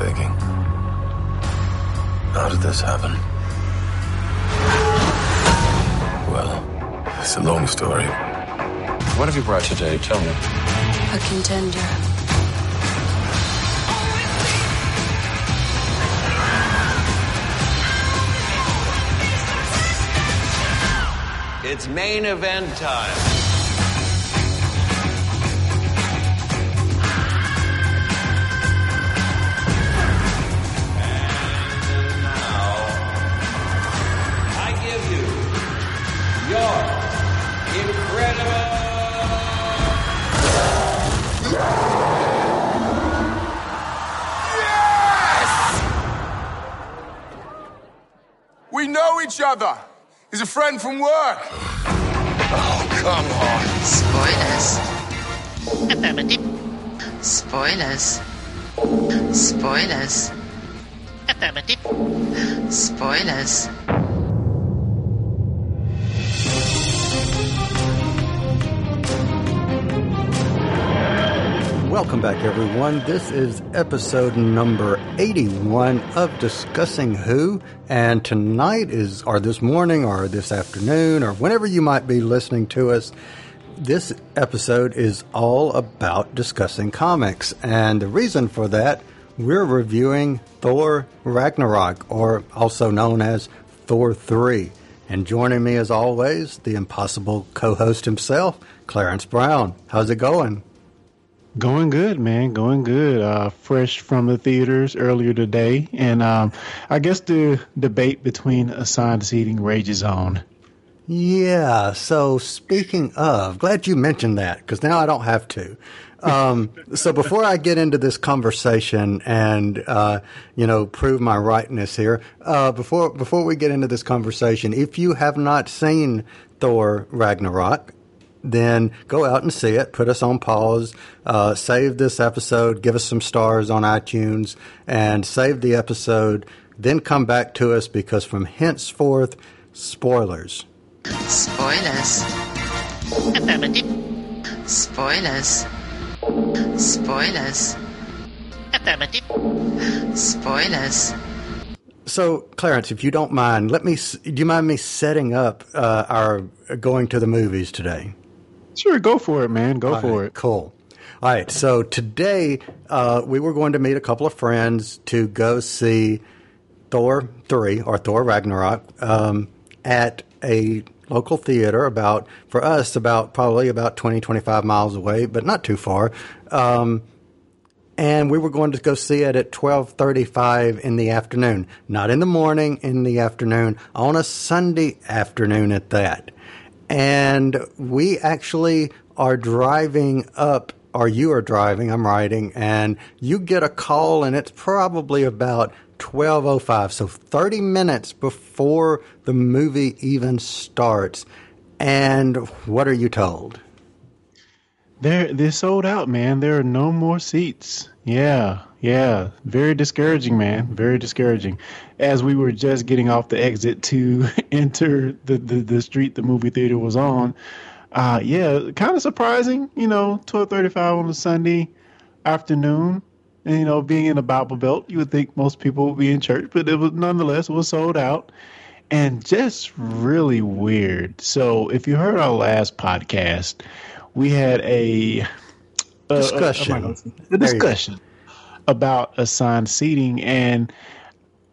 thinking, how did this happen? Well, it's a long story. What have you brought today? Tell me. A contender. It's main event time. Each other. He's a friend from work. Oh, come on. Spoilers. Affirmative. Spoilers. Spoilers. Affirmative. Spoilers. Welcome back, everyone. This is episode number 81 of Discussing Who. And tonight is, or this morning, or this afternoon, or whenever you might be listening to us, this episode is all about discussing comics. And the reason for that, we're reviewing Thor Ragnarok, or also known as Thor 3. And joining me, as always, the impossible co host himself, Clarence Brown. How's it going? Going good, man. Going good. Uh, fresh from the theaters earlier today, and um, I guess the debate between assigned seating rages on. Yeah. So speaking of, glad you mentioned that because now I don't have to. Um, so before I get into this conversation and uh, you know prove my rightness here, uh, before before we get into this conversation, if you have not seen Thor Ragnarok, then go out and see it. Put us on pause. Uh, save this episode. Give us some stars on iTunes and save the episode. Then come back to us because from henceforth, spoilers. Spoilers. Affirmative. Spoilers. Spoilers. Affirmative. Spoilers. So, Clarence, if you don't mind, let me. Do you mind me setting up uh, our going to the movies today? Sure, go for it, man. Go All for right, it. Cool. All right. So today uh, we were going to meet a couple of friends to go see Thor three or Thor Ragnarok um, at a local theater about for us about probably about 20 25 miles away but not too far um, and we were going to go see it at 12:35 in the afternoon not in the morning in the afternoon on a Sunday afternoon at that and we actually are driving up or you are driving i'm riding and you get a call and it's probably about 1205 so 30 minutes before the movie even starts and what are you told They're they're sold out, man. There are no more seats. Yeah, yeah. Very discouraging, man. Very discouraging. As we were just getting off the exit to enter the, the, the street the movie theater was on, uh, yeah, kind of surprising. You know, twelve thirty five on a Sunday afternoon. And, you know, being in the Bible Belt, you would think most people would be in church, but it was nonetheless it was sold out and just really weird. So, if you heard our last podcast, we had a uh, Discussion. uh, am I gonna say- There a discussion about assigned seating, and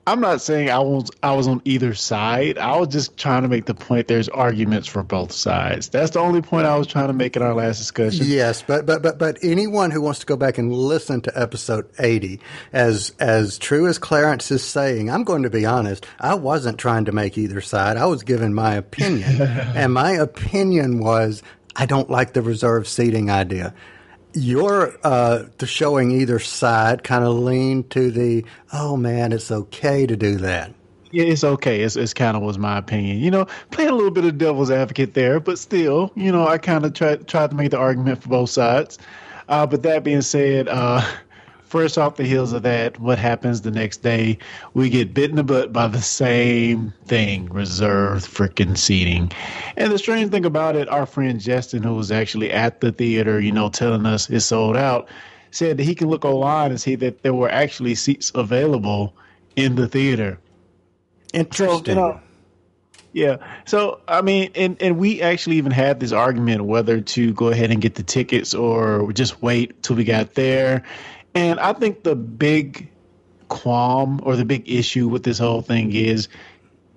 I'm not saying I was I was on either side. I was just trying to make the point. There's arguments for both sides. That's the only point I was trying to make in our last discussion. Yes, but but but but anyone who wants to go back and listen to episode eighty, as as true as Clarence is saying, I'm going to be honest. I wasn't trying to make either side. I was giving my opinion, and my opinion was I don't like the reserved seating idea. Your uh, showing either side kind of lean to the oh man, it's okay to do that. Yeah, it's okay. It's, it's kind of was my opinion. You know, playing a little bit of devil's advocate there, but still, you know, I kind of tried tried to make the argument for both sides. Uh, but that being said, uh, first off the heels of that, what happens the next day? We get bit in the butt by the same thing: reserved freaking seating. And the strange thing about it, our friend Justin, who was actually at the theater, you know, telling us it's sold out. said that he can look online and see that there were actually seats available in the theater. Interesting. know, yeah. So I mean, and and we actually even had this argument whether to go ahead and get the tickets or just wait till we got there. And I think the big qualm or the big issue with this whole thing is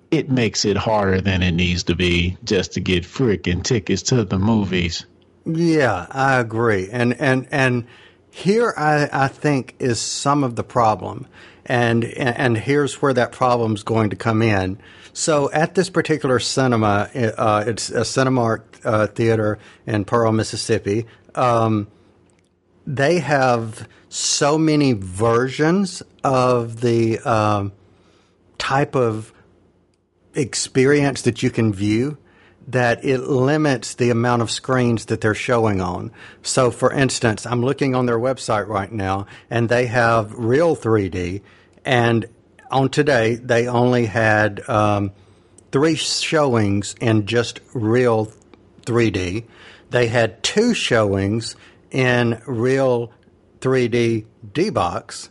it makes it harder than it needs to be just to get freaking tickets to the movies. Yeah, I agree. And and and here I, I think is some of the problem. And and here's where that problem's going to come in. So at this particular cinema, uh, it's a Cinemark uh, theater in Pearl, Mississippi. Um, they have so many versions of the um, type of experience that you can view that it limits the amount of screens that they're showing on. So, for instance, I'm looking on their website right now, and they have real 3D, and on today they only had um, three showings in just real 3D. They had two showings in real 3D D box.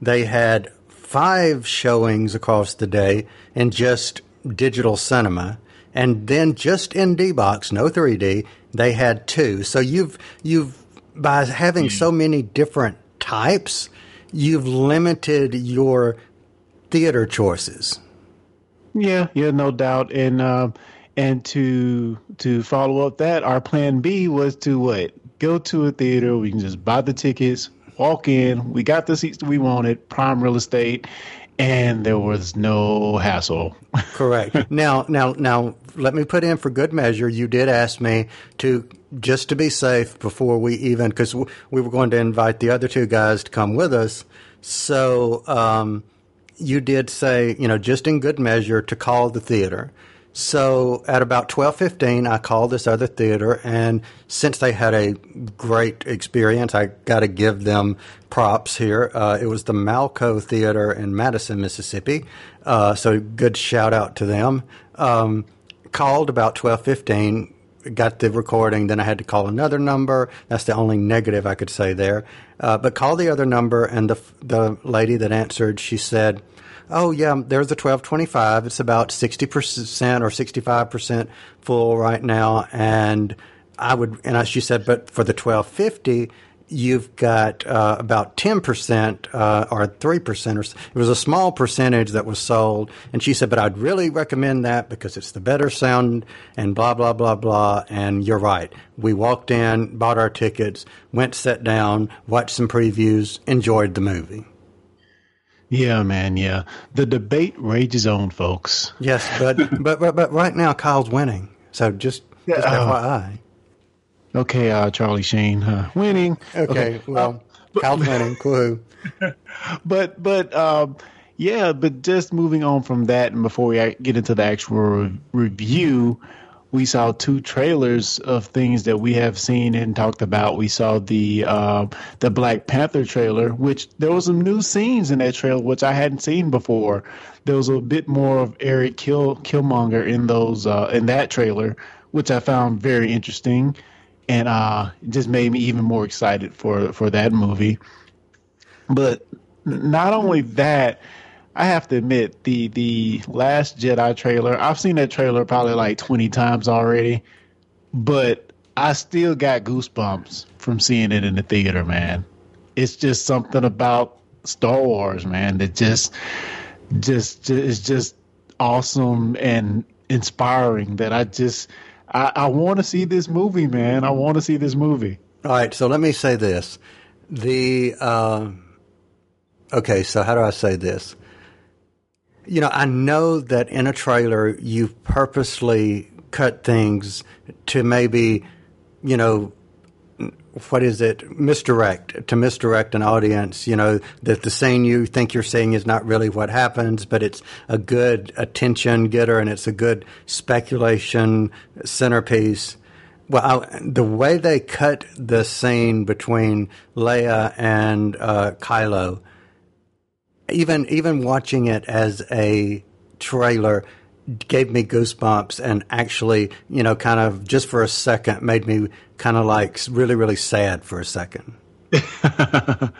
They had five showings across the day in just digital cinema and then just in D box, no 3D, they had two. So you've you've by having so many different types, you've limited your theater choices. Yeah, yeah, no doubt. And um, and to to follow up that, our plan B was to what? Go to a theater. We can just buy the tickets, walk in. We got the seats that we wanted, prime real estate, and there was no hassle. Correct. now, now, now, let me put in for good measure. You did ask me to just to be safe before we even because we were going to invite the other two guys to come with us. So um, you did say, you know, just in good measure to call the theater. So at about twelve fifteen, I called this other theater, and since they had a great experience, I got to give them props here. Uh, it was the Malco Theater in Madison, Mississippi. Uh, so good shout out to them. Um, called about twelve fifteen, got the recording. Then I had to call another number. That's the only negative I could say there. Uh, but call the other number, and the the lady that answered, she said oh yeah, there's a 1225. It's about 60% or 65% full right now. And I would, and as she said, but for the 1250, you've got uh, about 10% uh, or 3% or it was a small percentage that was sold and she said but i'd really recommend that because it's the better sound and blah blah blah blah and you're right we walked in bought our tickets went sat down watched some previews enjoyed the movie yeah, man. Yeah, the debate rages on, folks. Yes, but but but, but right now Kyle's winning. So just, just Yeah. FYI. Okay, uh, Charlie Sheen uh, winning. Okay, well, Kyle's winning. Cool. but but um, yeah, but just moving on from that, and before we get into the actual re- review, we saw two trailers of things that we have seen and talked about. We saw the uh, the Black Panther trailer, which there was some new scenes in that trailer which I hadn't seen before. There was a bit more of Eric Kill Killmonger in those uh, in that trailer, which I found very interesting, and uh, just made me even more excited for for that movie. But not only that, I have to admit the the last Jedi trailer. I've seen that trailer probably like twenty times already, but I still got goosebumps from seeing it in the theater. Man, it's just something about Star Wars, man, that just just just is just awesome and inspiring. That I just I, I want to see this movie, man. I want to see this movie. All right, so let me say this. The uh, okay, so how do I say this? You know, I know that in a trailer you purposely cut things to maybe, you know, what is it? Misdirect to misdirect an audience. You know that the scene you think you're seeing is not really what happens, but it's a good attention getter and it's a good speculation centerpiece. Well, I, the way they cut the scene between Leia and uh, Kylo, even even watching it as a trailer gave me goosebumps and actually, you know, kind of just for a second made me kind of like really really sad for a second.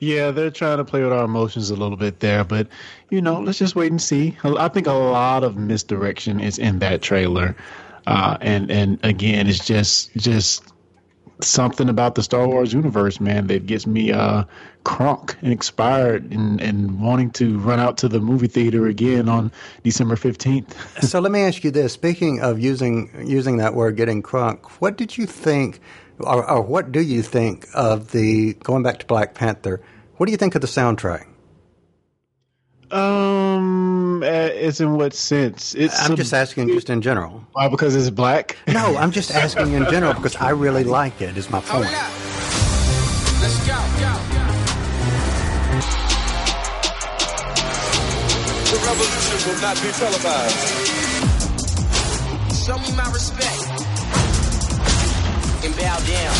yeah, they're trying to play with our emotions a little bit there, but you know, let's just wait and see. I think a lot of misdirection is in that trailer, uh, and and again, it's just just something about the Star Wars universe, man, that gets me uh, crunk and expired and, and wanting to run out to the movie theater again on December fifteenth. so let me ask you this: Speaking of using using that word, getting crunk, what did you think, or, or what do you think of the going back to Black Panther? What do you think of the soundtrack? Um, uh, it's in what sense? It's I'm a- just asking, just in general. why because it's black. No, I'm just asking in general because I really like it. Is my point. Let's go, go. The revolution will not be televised. Show me my respect and bow down.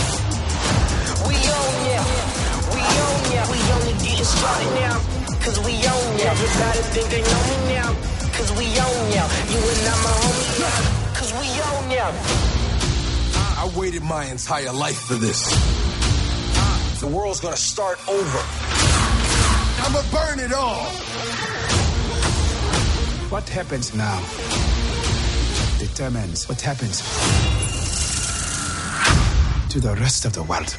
We own ya, we own ya. We only getting started now, cause we own ya. Everybody think they know me now, cause we own ya. You and I'm a homie now, cause we own ya. I waited my entire life for this. The world's gonna start over. I'ma burn it all. What happens now determines what happens to the rest of the world.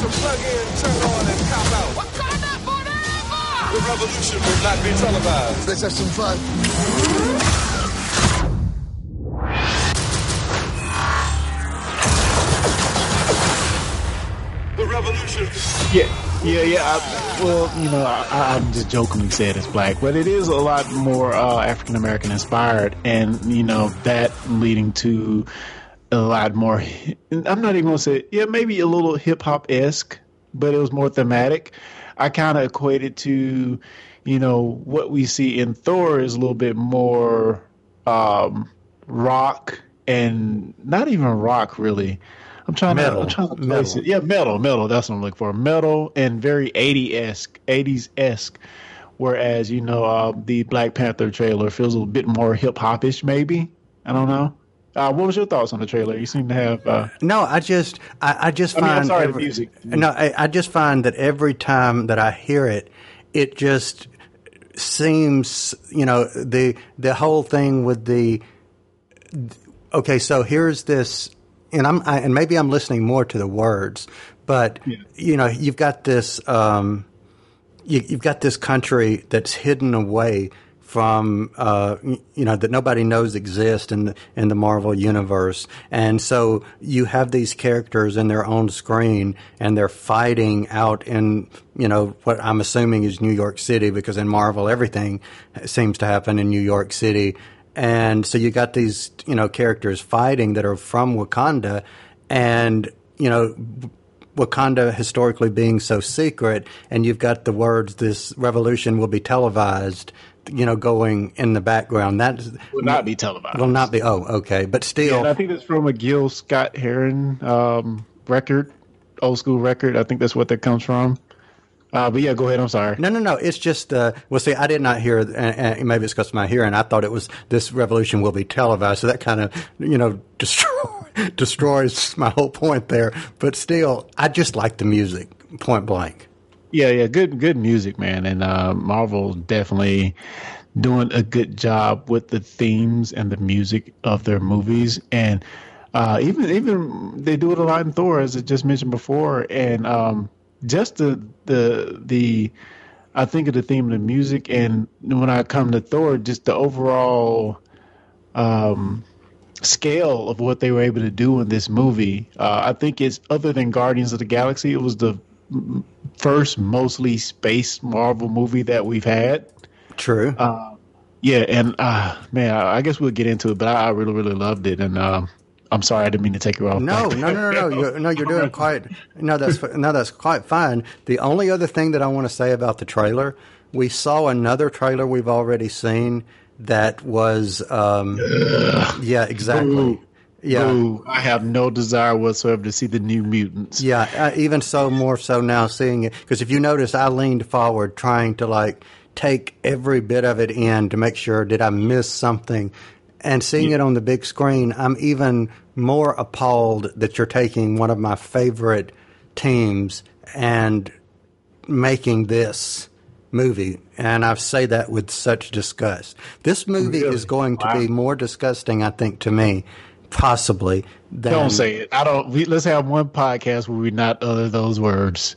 To plug in, turn on, and cop out. What's coming up for The revolution will not be televised. Let's have some fun. The revolution. Yeah, yeah, yeah. I, well, you know, I, I'm just jokingly said it's black, but it is a lot more uh, African American inspired, and you know that leading to a lot more. I'm not even gonna say, yeah, maybe a little hip hop esque, but it was more thematic. I kind of equated to, you know, what we see in Thor is a little bit more um, rock and not even rock really. I'm trying Metal. to I'm trying to place Metal. it. Yeah, metal, metal. That's what I'm looking for. Metal and very 80 esque, 80s esque. Whereas you know uh, the Black Panther trailer feels a little bit more hip hopish, maybe. I don't know. Uh, what was your thoughts on the trailer? You seem to have. Uh, No, I just, I, I just I mean, find. I'm sorry, the music. No, I, I just find that every time that I hear it, it just seems, you know, the the whole thing with the. Okay, so here's this, and I'm, I, and maybe I'm listening more to the words, but you know, you've got this. Um, you, you've got this country that's hidden away from uh, you know that nobody knows exist in the, in the Marvel universe, and so you have these characters in their own screen, and they're fighting out in you know what I'm assuming is New York City because in Marvel everything seems to happen in New York City, and so you got these you know characters fighting that are from Wakanda, and you know Wakanda historically being so secret, and you've got the words "this revolution will be televised," you know, going in the background. That will not be televised. will not be. Oh, okay, but still, and I think that's from a Gil Scott Heron um, record, old school record. I think that's what that comes from. Uh, but yeah, go ahead. I'm sorry. no, no, no. It's just uh, well, see, I did not hear, and, and maybe it's because of my hearing. I thought it was this revolution will be televised, so that kind of you know destroy, destroys my whole point there. But still, I just like the music, point blank. Yeah, yeah, good, good music, man, and uh, Marvel definitely doing a good job with the themes and the music of their movies, and uh, even even they do it a lot in Thor, as I just mentioned before, and um, just the the the I think of the theme of the music, and when I come to Thor, just the overall um, scale of what they were able to do in this movie. Uh, I think it's other than Guardians of the Galaxy, it was the first mostly space Marvel movie that we've had. True. Yeah, and uh, man, I, I guess we'll get into it, but I, I really, really loved it, and um, I'm sorry I didn't mean to take you off. No, no, no, no, no. You're, no, you're doing quite. No, that's no, that's quite fine. The only other thing that I want to say about the trailer, we saw another trailer we've already seen that was, um, yeah, exactly. Boo. Yeah, Boo. I have no desire whatsoever to see the New Mutants. yeah. Uh, even so, more so now seeing it because if you notice, I leaned forward trying to like take every bit of it in to make sure did I miss something. And seeing it on the big screen, I'm even more appalled that you're taking one of my favorite teams and making this movie. And I say that with such disgust. This movie Really? is going to be more disgusting, I think, to me, possibly. Than, Don't say it. I don't. We, let's have one podcast where we not utter those words.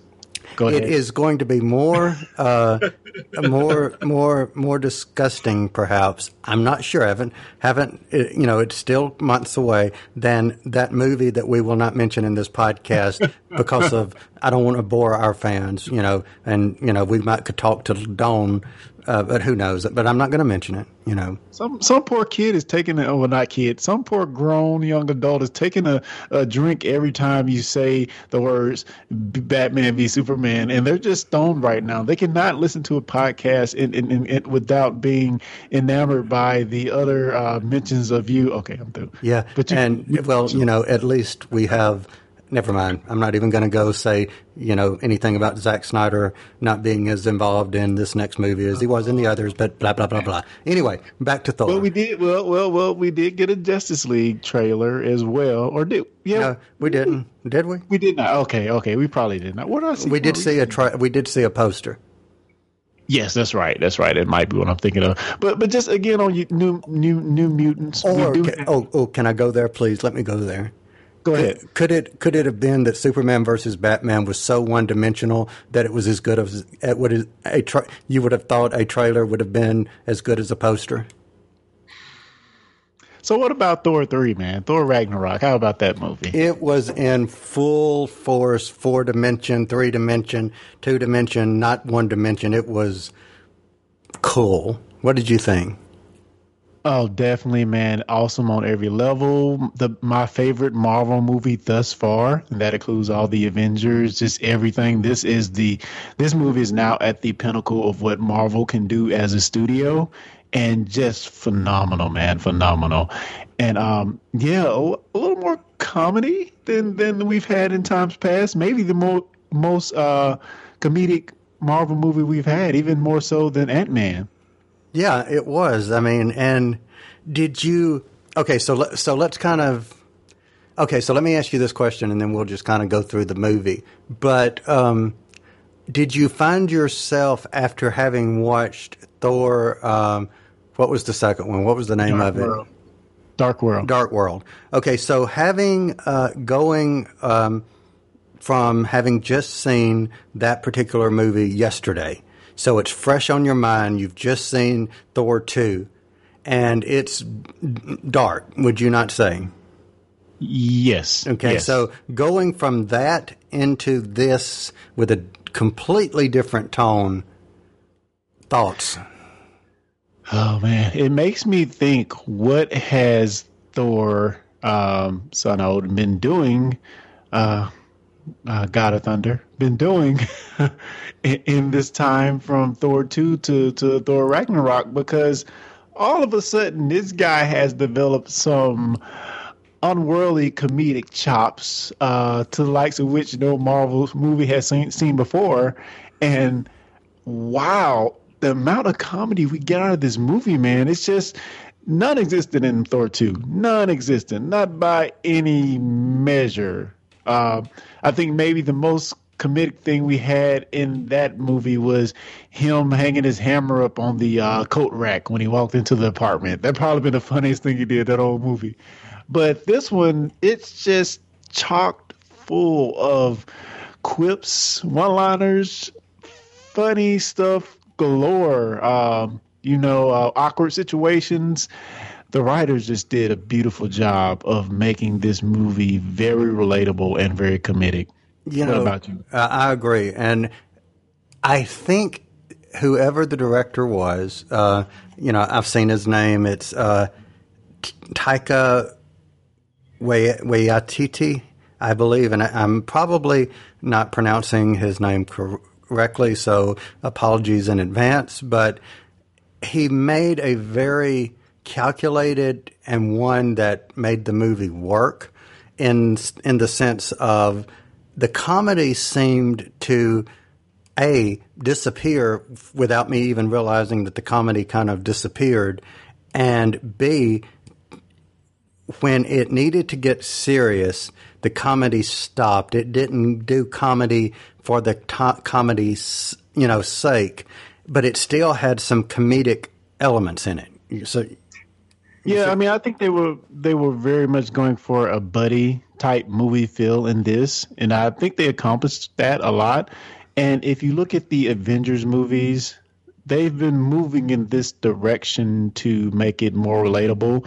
Go ahead. It is going to be more, uh, more, more, more disgusting, perhaps. I'm not sure. I haven't, haven't, uh, you know, it's still months away than that movie that we will not mention in this podcast because of I don't want to bore our fans, you know, and you know we might could talk to Dawn, uh, but who knows? But I'm not going to mention it, you know. Some some poor kid is taking a well not kid. Some poor grown young adult is taking a, a drink every time you say the words Batman v Superman, and they're just stoned right now. They cannot listen to a podcast in, in, in, in- without being enamored by the other uh, mentions of you. Okay, I'm through. Yeah, But you- and well, you know, at least we have. Never mind. I'm not even going to go say you know anything about Zack Snyder not being as involved in this next movie as he was in the others. But blah blah blah blah. Anyway, back to Thor. Well, we did. Well, well, well, we did get a Justice League trailer as well, or did? Yeah, no, we didn't. Did we? we did not. Okay, okay, we probably did not. What I? We did see a tra- we did see a poster. Yes, that's right. That's right. It might be what I'm thinking of. But but just again on you, new new new mutants. Or do ca- have- oh oh, can I go there, please? Let me go there. Go ahead. Could it could it have been that Superman versus Batman was so one dimensional that it was as good as it would a tra- you would have thought a trailer would have been as good as a poster? So what about Thor three, man? Thor Ragnarok. How about that movie? It was in full force, four dimension, three dimension, two dimension, not one dimension. It was cool. What did you think? Oh, definitely, man. Awesome on every level. The my favorite Marvel movie thus far. And that includes all the Avengers, just everything. This is the this movie is now at the pinnacle of what Marvel can do as a studio. And just phenomenal, man, phenomenal. And um, yeah, a, a little more comedy than than we've had in times past. Maybe the mo- most uh, comedic Marvel movie we've had, even more so than Ant Man. Yeah, it was. I mean, and did you? Okay, so let, so let's kind of. Okay, so let me ask you this question, and then we'll just kind of go through the movie. But um, did you find yourself after having watched Thor? Um, what was the second one? What was the name Dark of it? World. Dark World. Dark World. Okay, so having uh, going um, from having just seen that particular movie yesterday, so it's fresh on your mind. You've just seen Thor two, and it's dark. Would you not say? Yes. Okay, yes. so going from that into this with a completely different tone. Thoughts? Oh man, it makes me think what has Thor, um, son Odin, been doing? Uh, uh, God of Thunder, been doing in, in this time from Thor two to to Thor Ragnarok? Because all of a sudden, this guy has developed some unworldly comedic chops uh, to the likes of which no Marvel movie has seen, seen before, and wow, the amount of comedy we get out of this movie, man, it's just non-existent in Thor 2. Non-existent, not by any measure. Uh, I think maybe the most comedic thing we had in that movie was him hanging his hammer up on the uh, coat rack when he walked into the apartment. That probably been the funniest thing he did that whole movie. But this one, it's just chocked full of quips, one-liners, funny stuff galore. Um, you know, uh, awkward situations. The writers just did a beautiful job of making this movie very relatable and very comedic. You what know, about you? I agree, and I think whoever the director was, uh, you know, I've seen his name. It's uh, Taika Wai- Waititi, I believe, and I, I'm probably not pronouncing his name correctly, so apologies in advance. But he made a very calculated and one that made the movie work in in the sense of the comedy seemed to a disappear without me even realizing that the comedy kind of disappeared, and b when it needed to get serious, the comedy stopped. It didn't do comedy for the to- comedy's you know sake, but it still had some comedic elements in it. So Yeah, I mean, I think they were they were very much going for a buddy type movie feel in this, and I think they accomplished that a lot. And if you look at the Avengers movies, they've been moving in this direction to make it more relatable.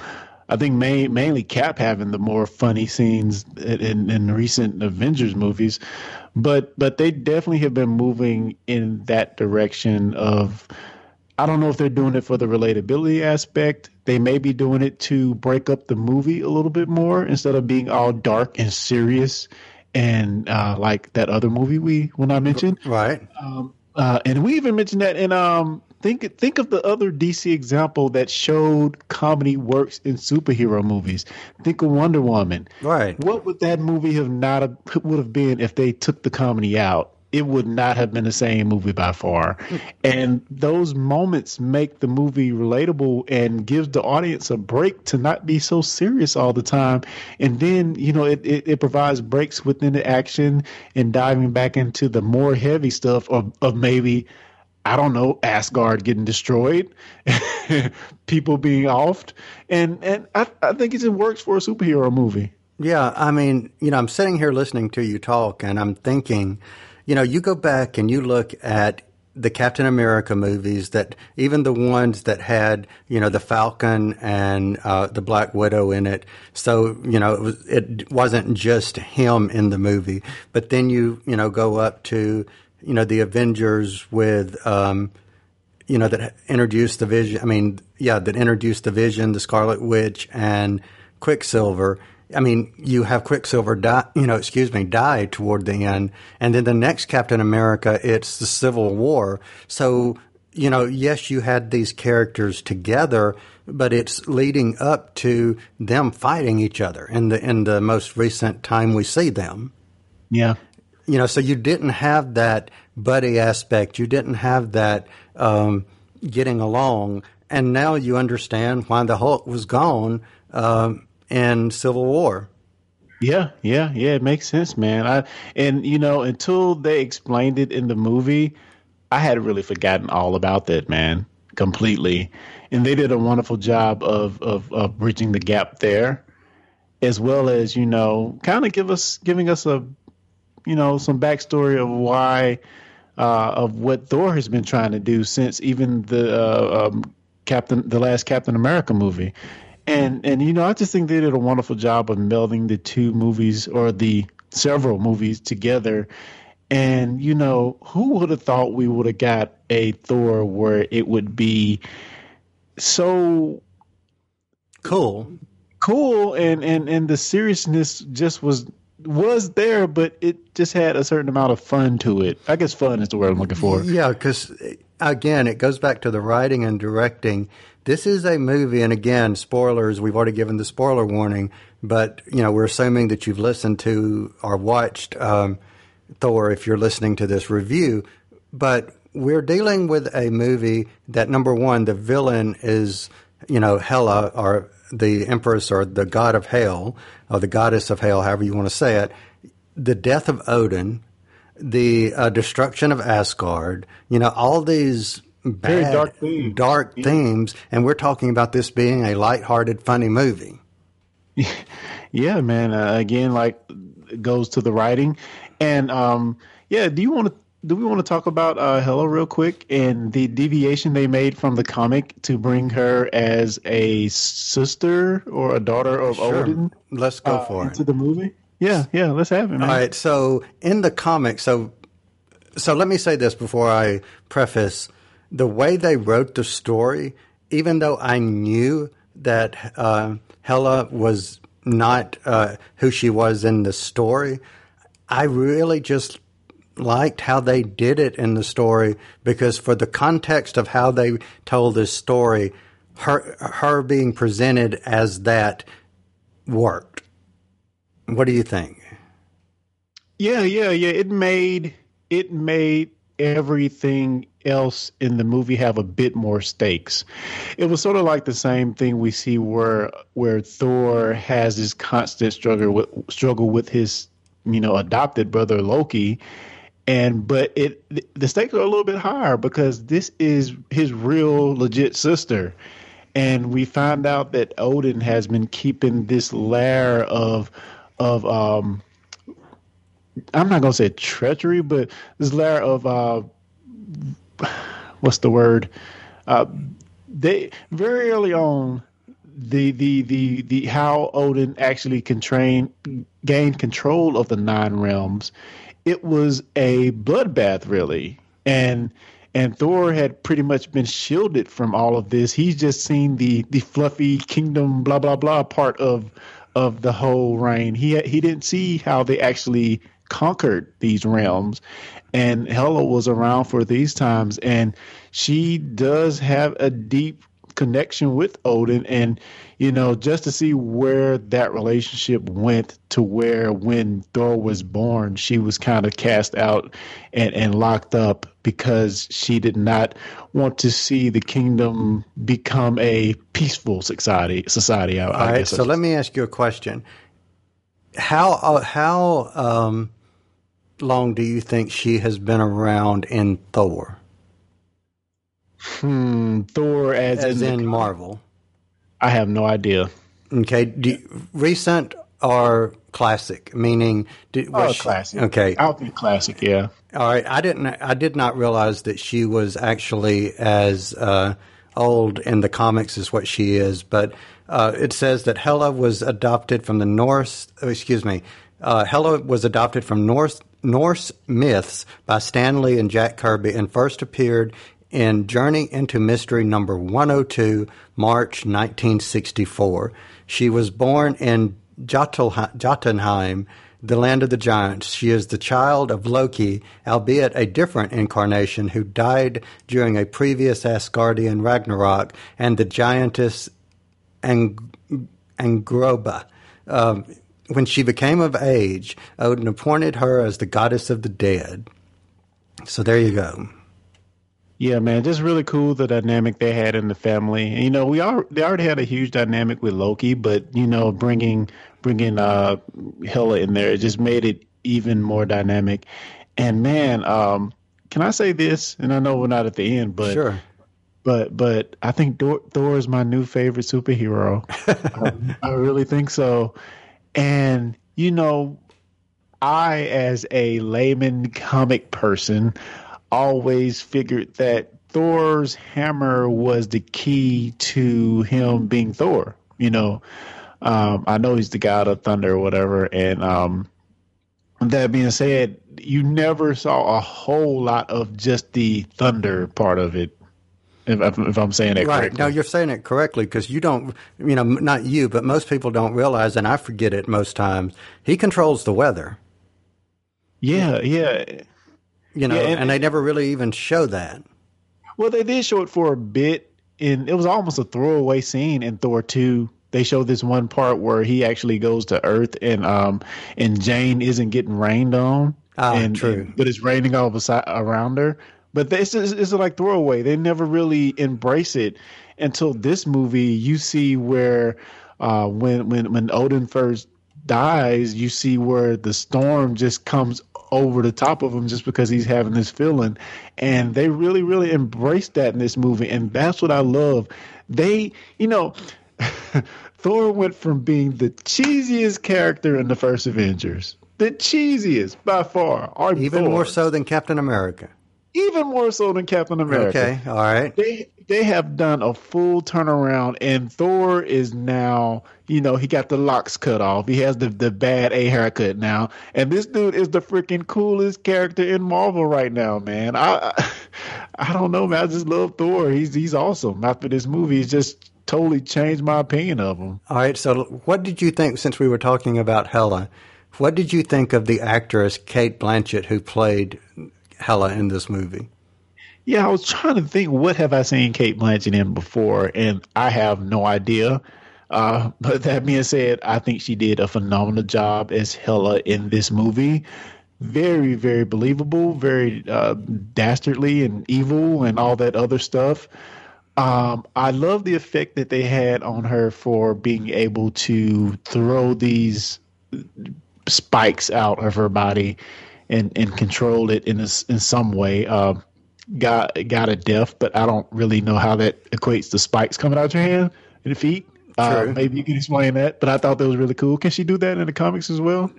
I think main, mainly Cap having the more funny scenes in, in recent Avengers movies, but but they definitely have been moving in that direction of. I don't know if they're doing it for the relatability aspect. They may be doing it to break up the movie a little bit more instead of being all dark and serious and uh, like that other movie we when I mentioned. right, Uh, and we even mentioned that in um think think of the other DC example that showed comedy works in superhero movies. Think of Wonder Woman. right. What would that movie have not have, would have been if they took the comedy out? It would not have been the same movie by far. Hmm. And those moments make the movie relatable and gives the audience a break to not be so serious all the time. And then, you know, it, it, it provides breaks within the action and diving back into the more heavy stuff of, of maybe I don't know, Asgard getting destroyed, people being offed, and and I, I think it just works for a superhero movie. Yeah, I mean, you know, I'm sitting here listening to you talk and I'm thinking, you know, you go back and you look at the Captain America movies that even the ones that had, you know, the Falcon and uh, the Black Widow in it. So, you know, it, was, it wasn't just him in the movie. But then you, you know, go up to, you know, the Avengers with, um, you know, that introduced the Vision. I mean, yeah, that introduced the Vision, the Scarlet Witch, and Quicksilver. I mean, you have Quicksilver die, you know, excuse me, die toward the end. And then the next Captain America, it's the Civil War. So, you know, yes, you had these characters together, but it's leading up to them fighting each other in the, in the most recent time we see them. Yeah. You know, so you didn't have that buddy aspect. You didn't have that um, getting along. And now you understand why the Hulk was gone um, in Civil War. Yeah, yeah, yeah. It makes sense, man. I and you know until they explained it in the movie, I had really forgotten all about that, man, completely. And they did a wonderful job of of, of bridging the gap there, as well as you know, kind of give us giving us a, you know, some backstory of why, uh, of what Thor has been trying to do since even the uh, um, Captain, the last Captain America movie and and you know I just think they did a wonderful job of melding the two movies or the several movies together. And you know who would have thought we would have got a Thor where it would be so Cool. cool and and and the seriousness just was was there, but it just had a certain amount of fun to it. I guess fun is the word I'm looking for. Yeah, because again, it goes back to the writing and directing. This is a movie, and again, spoilers. We've already given the spoiler warning, but you know we're assuming that you've listened to or watched um, Thor if you're listening to this review. But we're dealing with a movie that number one, the villain is you know Hela or the Empress or the God of Hell or the Goddess of Hell, however you want to say it. The death of Odin, the uh, destruction of Asgard. You know all these Very dark themes. dark themes, and we're talking about this being a lighthearted, funny movie. Yeah, man. Uh, again, like it goes to the writing, and um, yeah. Do you want to? Do we want to talk about uh, Hela real quick and the deviation they made from the comic to bring her as a sister or a daughter of Odin Let's go uh, for it. into the movie? Yeah, yeah. Let's have it, man. All right. So in the comic, so so let me say this before I preface the way they wrote the story. Even though I knew that uh, Hela was not uh, who she was in the story, I really just liked how they did it in the story because for the context of how they told this story, her her being presented as that worked. What do you think? Yeah, yeah, yeah. It made it made everything else in the movie have a bit more stakes. It was sort of like the same thing we see where where Thor has this constant struggle with struggle with his you know adopted brother Loki and but it the stakes are a little bit higher because this is his real legit sister and we find out that Odin has been keeping this layer of of um I'm not gonna say treachery, but this layer of uh what's the word? Uh they very early on the the the the how Odin actually can train gain control of the nine realms, it was a bloodbath really. And and Thor had pretty much been shielded from all of this. He's just seen the the fluffy kingdom blah blah blah part of of the whole reign. He he didn't see how they actually conquered these realms, and Hela was around for these times, and she does have a deep connection with Odin and you know just to see where that relationship went to where when Thor was born she was kind of cast out and and locked up because she did not want to see the kingdom become a peaceful society society I, All I right, guess so let me ask you a question. How uh, how um, long do you think she has been around in Thor, hmm, Thor as, as in, in Marvel? I have no idea Okay, do you- recent or classic? Meaning, oh she- classic Okay, I'll be classic yeah all right. I didn't. I did not realize that she was actually as uh, old in the comics as what she is. But uh, it says that Hela was adopted from the Norse. Excuse me. Uh, Hela was adopted from Norse Norse myths by Stan Lee and Jack Kirby, and first appeared in Journey into Mystery number 102, March 1964. She was born in Jotunheim, the land of the giants. She is the child of Loki, albeit a different incarnation, who died during a previous Asgardian Ragnarok, and the giantess Ang- Angroba. Um, when she became of age, Odin appointed her as the goddess of the dead. So there you go. Yeah, man, just really cool the dynamic they had in the family. And, you know, we are they already had a huge dynamic with Loki, but you know, bringing bringing uh Hela in there, it just made it even more dynamic. And man, um, can I say this? And I know we're not at the end, but Sure. but but I think Thor, Thor is my new favorite superhero. I, I really think so. And you know, I as a layman comic person always figured that Thor's hammer was the key to him being Thor. You know, um, I know he's the god of thunder or whatever, and um, that being said, you never saw a whole lot of just the thunder part of it. If, if, I'm saying it Right. correctly. No, you're saying it correctly because you don't, you know, not you, but most people don't realize, and I forget it most times. He controls the weather, yeah, yeah. you know, Yeah, and, and- they never really even show that. Well, they did show it for a bit, and it was almost a throwaway scene in Thor two. They showed this one part where he actually goes to Earth, and um, and Jane isn't getting rained on. Ah, and, true. and- but it's raining all beside, around her. But it's just, it's like throwaway. They never really embrace it until this movie. You see where uh, when when when Odin first dies, you see where the storm just comes over the top of him just because he's having this feeling. And they really, really embrace that in this movie. And that's what I love. They, you know, Thor went from being the cheesiest character in the first Avengers, the cheesiest by far, Even Thor. more so than Captain America. Even more so than Captain America Okay. All right. they they have done a full turnaround and Thor is now you know he got the locks cut off he has the the bad a haircut now and this dude is the freaking coolest character in Marvel right now man I I, don't know man I just love Thor he's he's awesome after this movie he's just totally changed my opinion of him All right. So, what did you think, since we were talking about Hela, what did you think of the actress Cate Blanchett who played Hela in this movie? Yeah, I was trying to think what have I seen Cate Blanchett in before, and I have no idea. Uh, but that being said, I think she did a phenomenal job as Hela in this movie. very, very believable, very uh, dastardly and evil and all that other stuff. Um, I love the effect that they had on her for being able to throw these spikes out of her body and, and control it in a, in some way. Uh, got got a death, but I don't really know how that equates to spikes coming out your hand and feet. Uh, True. maybe you can explain that, but I thought that was really cool. Can she do that in the comics as well?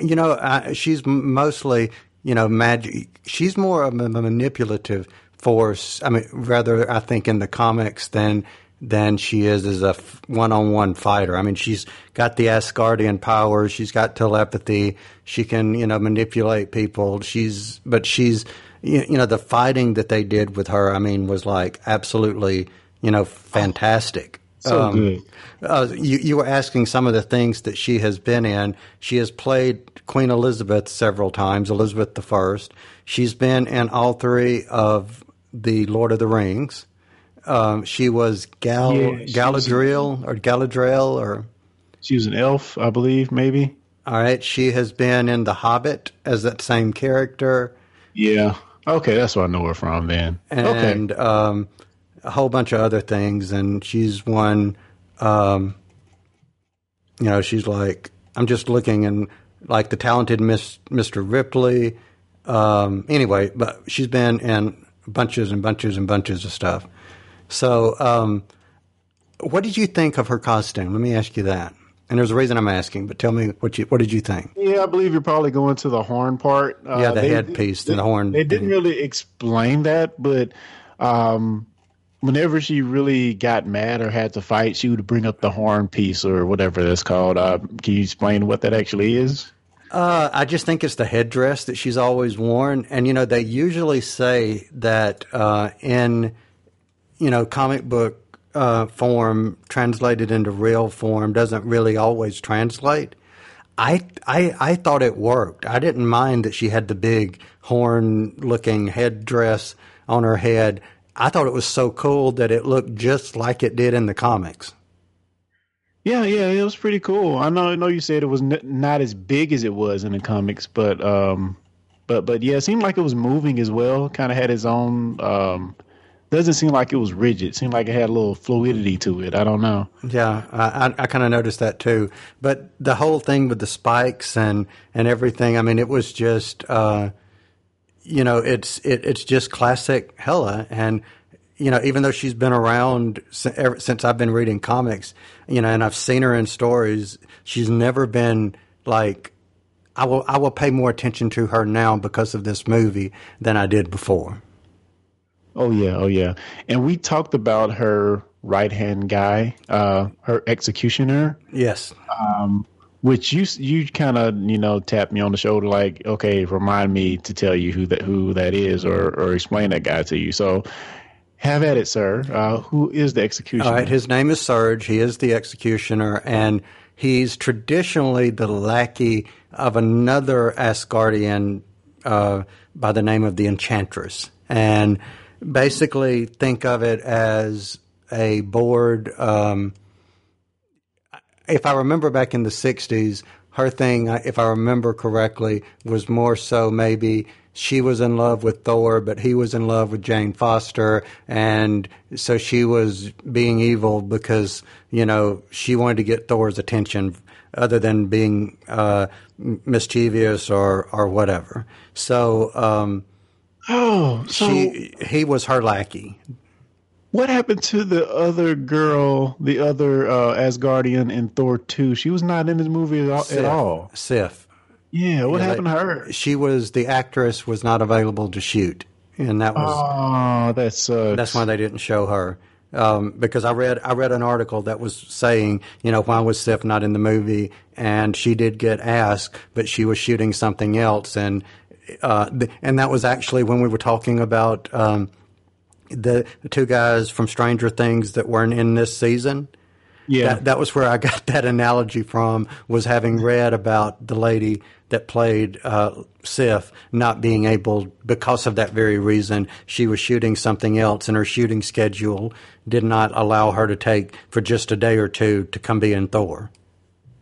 You know, uh, she's mostly, you know, magic. She's more of a manipulative force. I mean, rather, I think in the comics than than she is as a one on one fighter. I mean, she's got the Asgardian powers. She's got telepathy. She can, you know, manipulate people. She's, but she's, you know, the fighting that they did with her. I mean, was like absolutely, you know, fantastic. So good. Uh, you, you were asking some of the things that she has been in. She has played Queen Elizabeth several times, Elizabeth the First. She's been in all three of the Lord of the Rings. Um, she was Gal Yeah, Galadriel or Galadriel or She was an elf, I believe, maybe. all right. She has been in The Hobbit as that same character. Yeah. Okay, that's where I know her from then. okay. and um, a whole bunch of other things. And she's won, um, you know, she's like, I'm just looking and like the talented Miss Mr. Ripley. Um, anyway, but she's been in bunches and bunches and bunches of stuff. So, um, what did you think of her costume? Let me ask you that. And there's a reason I'm asking, but tell me what you what did you think? Yeah, I believe you're probably going to the horn part. Uh, Yeah, the they- headpiece, the horn They didn't thing. really explain that, but um, whenever she really got mad or had to fight, she would bring up the horn piece or whatever that's called. Uh, can you explain what that actually is? Uh, I just think it's the headdress that she's always worn, and you know they usually say that uh, in you know comic book uh, form translated into real form doesn't really always translate. I, I I thought it worked. I didn't mind that she had the big horn looking headdress on her head. I thought it was so cool that it looked just like it did in the comics. Yeah, yeah, it was pretty cool. I know, I know you said it was n- not as big as it was in the comics, but um, but but yeah, it seemed like it was moving as well. Kind of had its own. Um, doesn't seem like it was rigid. It seemed like it had a little fluidity to it. I don't know. Yeah, I, I, kind of noticed that too. But the whole thing with the spikes and, and everything, I mean, it was just, uh, you know, it's it, it's just classic Hela. And, you know, even though she's been around ever, since I've been reading comics, you know, and I've seen her in stories, she's never been like, I will I will pay more attention to her now because of this movie than I did before. Oh yeah, oh yeah. And we talked about her right hand guy, uh, her executioner, Yes. which you you kind of you know tapped me on the shoulder like, okay, remind me to tell you who that who that is or or explain that guy to you. So have at it, sir. Uh, who is the executioner? All right, his name is Skurge. He is the executioner, and he's traditionally the lackey of another Asgardian uh, by the name of the Enchantress. And basically, think of it as a board. Um, if I remember back in the 60s, her thing, if I remember correctly, was more so maybe she was in love with Thor, but he was in love with Jane Foster. And so she was being evil because, you know, she wanted to get Thor's attention other than being uh, mischievous or, or whatever. So um, oh, so she, he was her lackey. what happened to the other girl, the other uh, Asgardian in Thor two? She was not in this movie at all. At all. Sif. Yeah, what Yeah, happened they- to her? She was the actress was not available to shoot, and that was Oh, that sucks. that's why they didn't show her. Um, because I read I read an article that was saying, you know, why was Sif not in the movie? And she did get asked, but she was shooting something else, and uh, and that was actually when we were talking about um, the, the two guys from Stranger Things that weren't in this season. yeah. That, that was where I got that analogy from. Was having read about the lady that played uh, Sif not being able, because of that very reason, she was shooting something else, and her shooting schedule did not allow her to take for just a day or two to come be in Thor.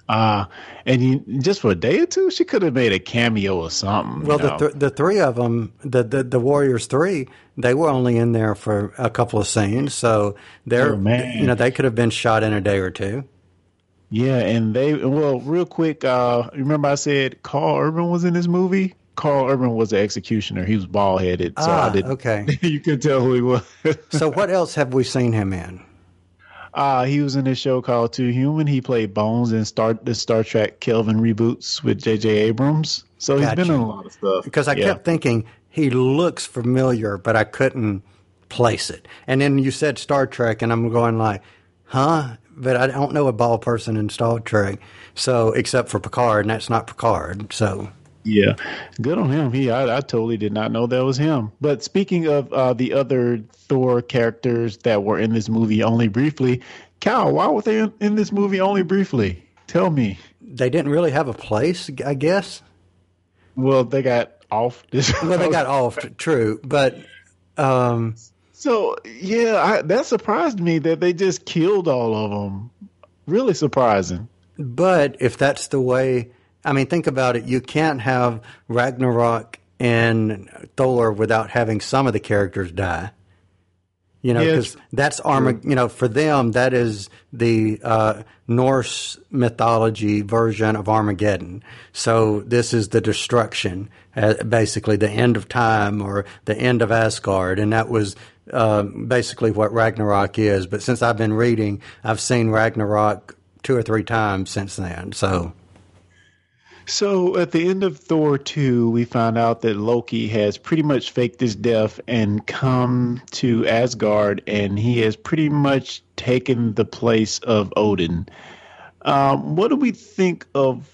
Uh, and you, just for a day or two, she could have made a cameo or something. Well, you know? the th- the three of them, the, the the Warriors three, they were only in there for a couple of scenes, so they're Oh, you know they could have been shot in a day or two. Yeah, and they well, real quick. Uh, remember I said Karl Urban was in this movie. Karl Urban was the executioner. He was bald headed, so Ah, I did. okay. you could tell who he was. So what else have we seen him in? Uh, he was in this show called Too Human. He played Bones in Star the Star Trek Kelvin reboots with J.J. Abrams. So he's been in a lot of stuff. Because I Yeah. kept thinking he looks familiar, but I couldn't place it. And then you said Star Trek, and I'm going like, huh? But I don't know a ball person in Star Trek. So except for Picard, and that's not Picard. So Yeah, good on him. He, I, I totally did not know that was him. But speaking of uh, the other Thor characters that were in this movie only briefly, Cal, why were they in, in this movie only briefly? Tell me. they didn't really have a place, I guess. Well, they got off this. Well, they got off, true, but um, So yeah, I, that surprised me that they just killed all of them. Really surprising. But if that's the way, I mean, think about it. You can't have Ragnarok and Thor without having some of the characters die. You know, because that's Armag. You know, for them, that is the uh, Norse mythology version of Armageddon. So this is the destruction, uh, basically the end of time or the end of Asgard, and that was uh, basically what Ragnarok is. But since I've been reading, I've seen Ragnarok two or three times since then. So So at the end of Thor 2, we find out that Loki has pretty much faked his death and come to Asgard, and he has pretty much taken the place of Odin. Um, what do we think of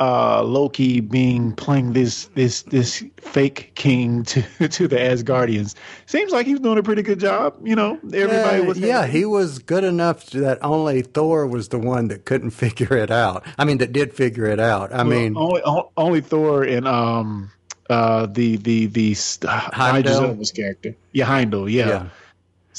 uh, Loki being playing this this this fake king to to the Asgardians? Seems like he's doing a pretty good job. You know, everybody yeah, was yeah, he was good enough that only Thor was the one that couldn't figure it out. I mean, that did figure it out. I Well, mean, only only Thor and um uh the the the uh, Heimdall? Idris Elba's character. Yeah, Heimdall. Yeah. Yeah.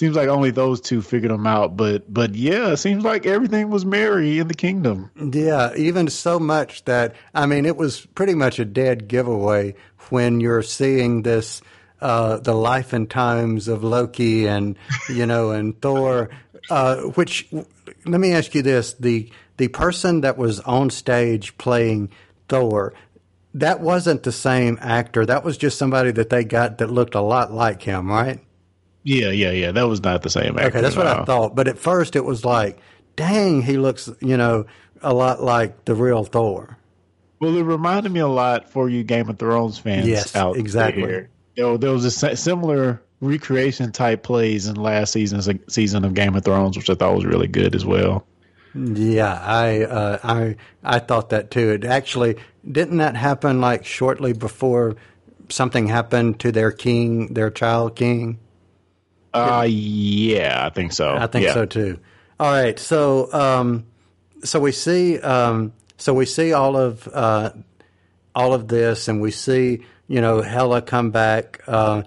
Seems like only those two figured them out, but but yeah, it seems like everything was merry in the kingdom. Yeah, even so much that I mean, it was pretty much a dead giveaway when you're seeing this, uh, the life and times of Loki and you know and Thor. Uh, which let me ask you this: the the person that was on stage playing Thor, that wasn't the same actor. That was just somebody that they got that looked a lot like him, right? Yeah, yeah, yeah. That was not the same actor. Okay, that's what I thought. But at first, it was like, dang, he looks, you know, a lot like the real Thor. Well, it reminded me a lot for you Game of Thrones fans Yes, out exactly. there. There, there was a similar recreation type plays in last season's season of Game of Thrones, which I thought was really good as well. Yeah, I, uh, I, I thought that too. It actually didn't that happen like shortly before something happened to their king, their child king. Uh, yeah, I think so. I think Yeah. so too. All right, so um, so we see um, so we see all of uh, all of this, and we see you know Hela come back. Uh,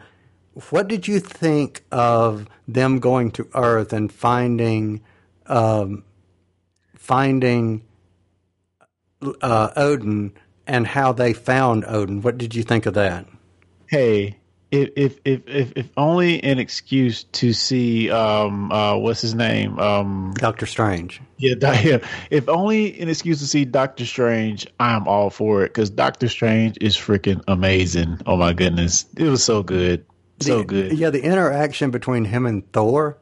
what did you think of them going to Earth and finding um, finding uh, Odin and how they found Odin? What did you think of that? Hey, if if if if, only an excuse to see um uh what's his name um Doctor Strange. yeah, yeah if only an excuse to see Doctor Strange, I'm all for it because Doctor Strange is freaking amazing. Oh my goodness, it was so good, so The- good. Yeah, the interaction between him and Thor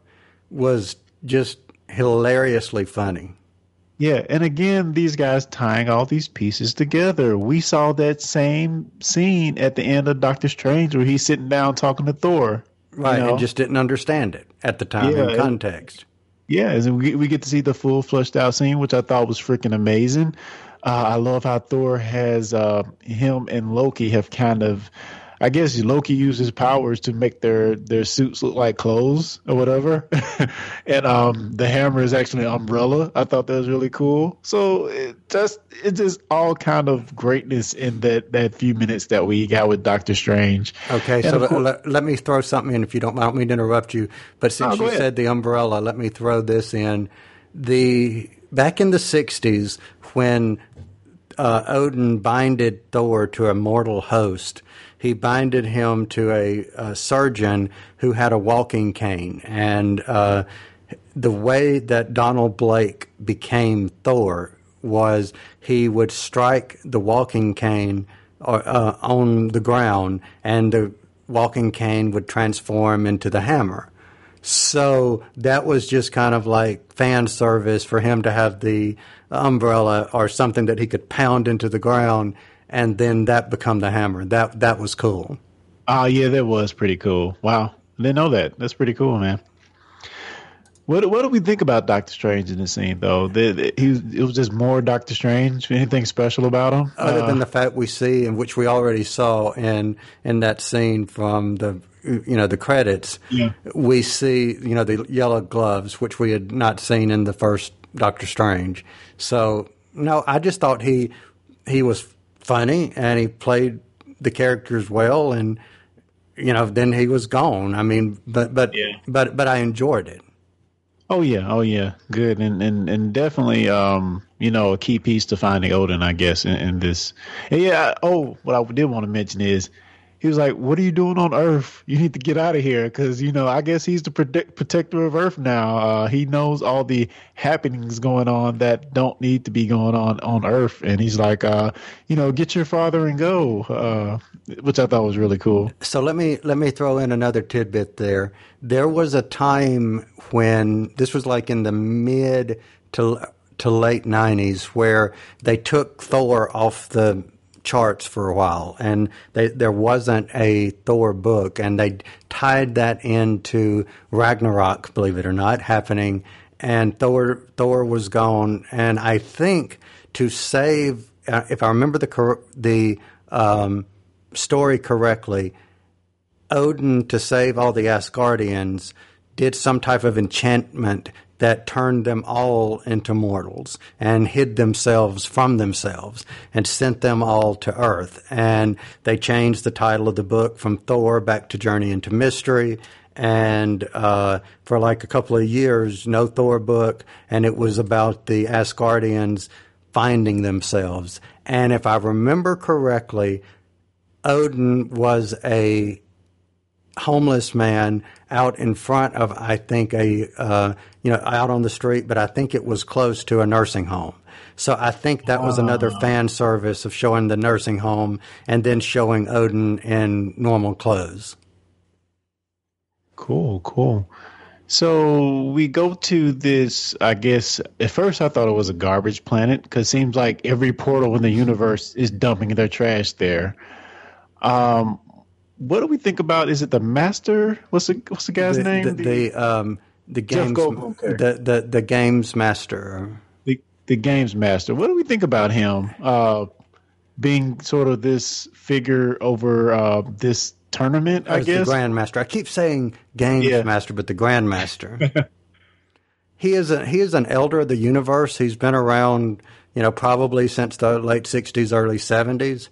was just hilariously funny. Yeah, and again, these guys tying all these pieces together. We saw that same scene at the end of Doctor Strange where he's sitting down talking to Thor. you Right, know? and just didn't understand it at the time Yeah, in it- context. Yeah, and we we get to see the full flushed out scene, which I thought was freaking amazing. Uh, I love how Thor has uh, him and Loki have kind of, I guess Loki uses powers to make their their suits look like clothes or whatever, and um, the hammer is actually an umbrella. I thought that was really cool. So it just it's just all kind of greatness in that that few minutes that we got with Doctor Strange. Okay, And so let, course- let, let me throw something in if you don't mind me to interrupt you. But since No, you ahead. said the umbrella, let me throw this in. The back in the '60s, when uh, Odin binded Thor to a mortal host, he binded him to a, a surgeon who had a walking cane. And uh, the way that Donald Blake became Thor was he would strike the walking cane uh, on the ground, and the walking cane would transform into the hammer. So that was just kind of like fan service for him to have the umbrella or something that he could pound into the ground, and then that become the hammer. That that was cool. Oh yeah, that was pretty cool. Wow, I didn't know that. That's pretty cool, man. What what do we think about Doctor Strange in the scene though? The, the, he was, it was just more Doctor Strange. Anything special about him? Other Uh, than the fact we see, and which we already saw in in that scene from the you know the credits, Yeah. we see you know the yellow gloves, which we had not seen in the first Doctor Strange. So no, I just thought he he was funny and he played the characters well, and you know then he was gone. I mean, but but Yeah. but but I enjoyed it. Oh yeah, oh yeah, good, and and and definitely, um, you know, a key piece to finding Odin, I guess, in, in this. And yeah, oh, what I did want to mention is, he was like, "What are you doing on Earth? You need to get out of here," because you know, I guess he's the protect, protector of Earth now. Uh, he knows all the happenings going on that don't need to be going on on Earth, and he's like, uh, you know, get your father and go, uh, which I thought was really cool. So let me let me throw in another tidbit there. There was a time when this was like in the mid to to late '90s where they took Thor off the charts for a while, and they, there wasn't a Thor book, and they tied that into Ragnarok, believe it or not, happening, and Thor Thor was gone, and I think to save, uh, if I remember the the um, story correctly, Odin, to save all the Asgardians, did some type of enchantment that turned them all into mortals and hid themselves from themselves and sent them all to Earth. And they changed the title of the book from Thor back to Journey into Mystery. And uh, for like a couple of years, no Thor book, and it was about the Asgardians finding themselves. And if I remember correctly, Odin was a homeless man out in front of, I think, a uh, you know out on the street, but I think it was close to a nursing home. So I think that was another fan service of showing the nursing home and then showing Odin in normal clothes. Cool, cool. So we go to this. I guess at first I thought it was a garbage planet because it seems like every portal in the universe is dumping their trash there. Um, what do we think about? Is it the Master? What's the what's the guy's the, name? The, the, um, the games the, the the games master. the the games master. What do we think about him? Uh, being sort of this figure over uh, this tournament, I guess. the grandmaster. I keep saying games Yeah. master, but the grandmaster. he is a he is an elder of the universe. He's been around, you know, probably since the late '60s, early '70s.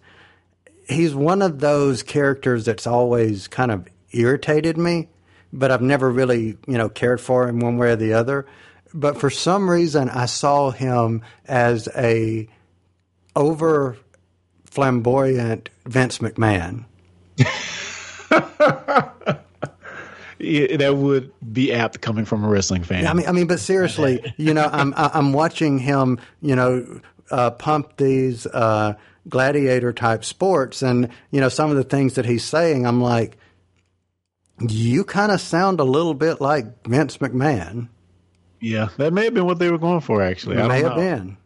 He's one of those characters that's always kind of irritated me, but I've never really, you know, cared for him one way or the other. But for some reason, I saw him as a over flamboyant Vince McMahon. Yeah, that would be apt coming from a wrestling fan. I mean, I mean, but seriously, you know, I'm I'm watching him, you know, uh, pump these uh, gladiator type sports, and you know, some of the things that he's saying, I'm like, you kind of sound a little bit like Vince McMahon. yeah, that may have been what they were going for. Actually, I may don't have know. been.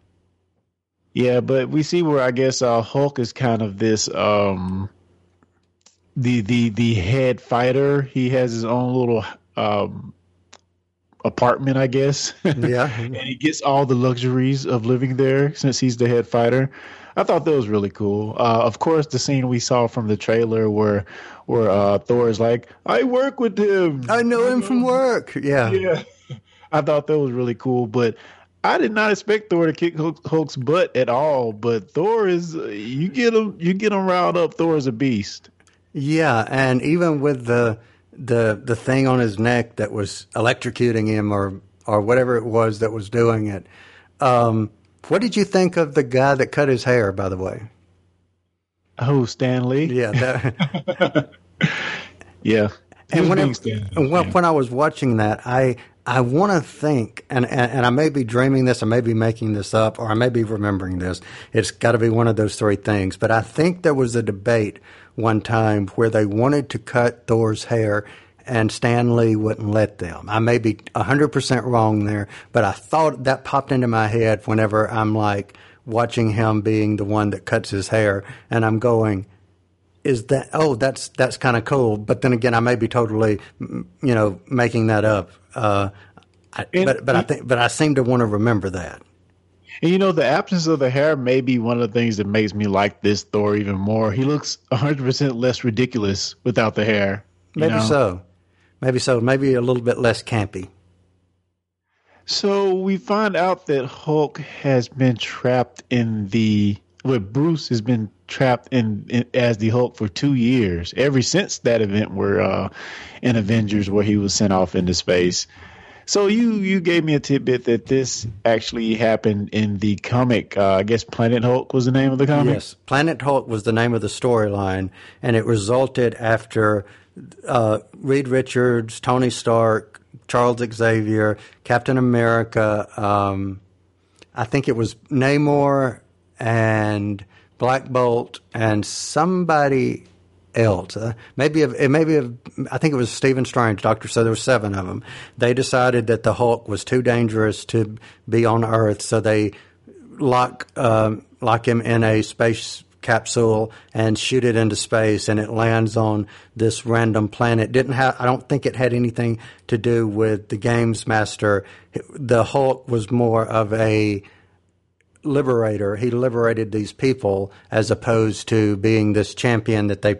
Yeah, but we see where I guess uh, Hulk is kind of this um the the the head fighter. He has his own little um apartment, I guess. Yeah. and he gets all the luxuries of living there since he's the head fighter. I thought that was really cool. Uh, of course, the scene we saw from the trailer where where uh, Thor is like, "I work with him." I know him from work. Yeah. Yeah, I thought that was really cool, but I did not expect Thor to kick Hulk's butt at all. But Thor is you get him you get him riled up. Thor is a beast. Yeah, and even with the the the thing on his neck that was electrocuting him or or whatever it was that was doing it, um, What did you think of the guy that cut his hair? By the way, Oh, Stan Lee. yeah. That, yeah. And when, it- Stan when, yeah. when I was watching that, I I want to think, and, and and I may be dreaming this, I may be making this up, or I may be remembering this. It's got to be one of those three things. But I think there was a debate one time where they wanted to cut Thor's hair. And Stan Lee wouldn't let them. I may be 100% wrong there, but I thought that popped into my head whenever I'm like watching him being the one that cuts his hair, and I'm going, is that oh that's that's kind of cool but then again i may be totally you know making that up uh I, And- but but i think but i seem to want to remember that And you know, the absence of the hair may be one of the things that makes me like this Thor even more. He looks 100% less ridiculous without the hair. maybe know? so maybe so maybe a little bit less campy So we find out that Hulk has been trapped in the. Well, Bruce has been trapped in, in as the Hulk for two years. Ever since that event where uh, in Avengers where he was sent off into space. So you you gave me a tidbit that this actually happened in the comic. Uh, I guess Planet Hulk was the name of the comic. Yes, Planet Hulk was the name of the storyline, and it resulted after uh, Reed Richards, Tony Stark, Charles Xavier, Captain America. Um, I think it was Namor and Black Bolt and somebody else. Uh, maybe it maybe I think it was Stephen Strange, Doctor. So there were seven of them. They decided that the Hulk was too dangerous to be on Earth, so they lock um, lock him in a space capsule and shoot it into space, and it lands on this random planet. Didn't have I don't think it had anything to do with the Games Master. The Hulk was more of a liberator. He liberated these people as opposed to being this champion that they,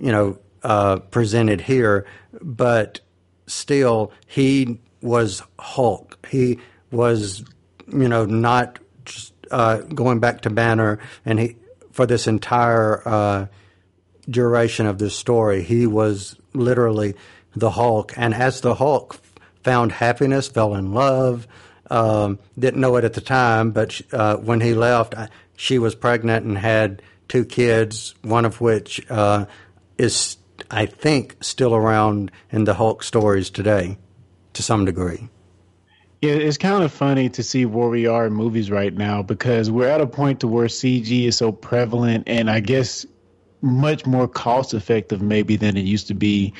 you know, uh, presented here. But still, he was Hulk. He was, you know, not just, uh, going back to Banner, and he for this entire uh, duration of this story, he was literally the Hulk. And as the Hulk, found happiness, fell in love. Um, didn't know it at the time, but uh, when he left, she was pregnant and had two kids, one of which uh, is, I think, still around in the Hulk stories today, to some degree. Yeah, it's kind of funny to see where we are in movies right now because we're at a point to where CG is so prevalent and I guess much more cost effective maybe than it used to be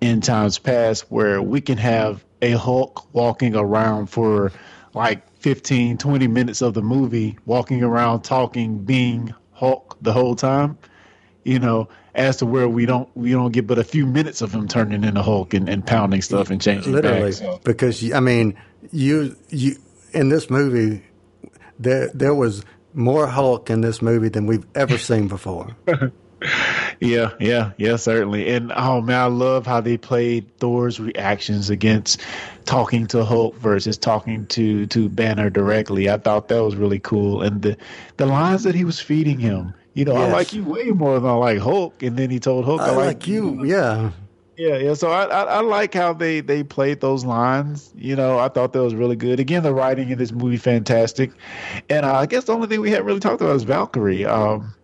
in times past where we can have a Hulk walking around for like 15, 20 minutes of the movie, walking around talking, being Hulk the whole time. You know, as to where we don't we don't get but a few minutes of him turning into Hulk and, and pounding stuff and changing literally back, so. because I mean you you in this movie there there was more Hulk in this movie than we've ever seen before. Yeah, yeah, yeah, certainly. And oh man, I love how they played Thor's reactions against talking to Hulk versus talking to to Banner directly. I thought that was really cool. And the the lines that he was feeding him. You know, I like you way more than I like Hulk. And then he told Hulk, I like you, yeah. Yeah, yeah. So I, I I like how they they played those lines. You know, I thought that was really good. Again, the writing in this movie fantastic. And uh, I guess the only thing we haven't really talked about is Valkyrie. Um,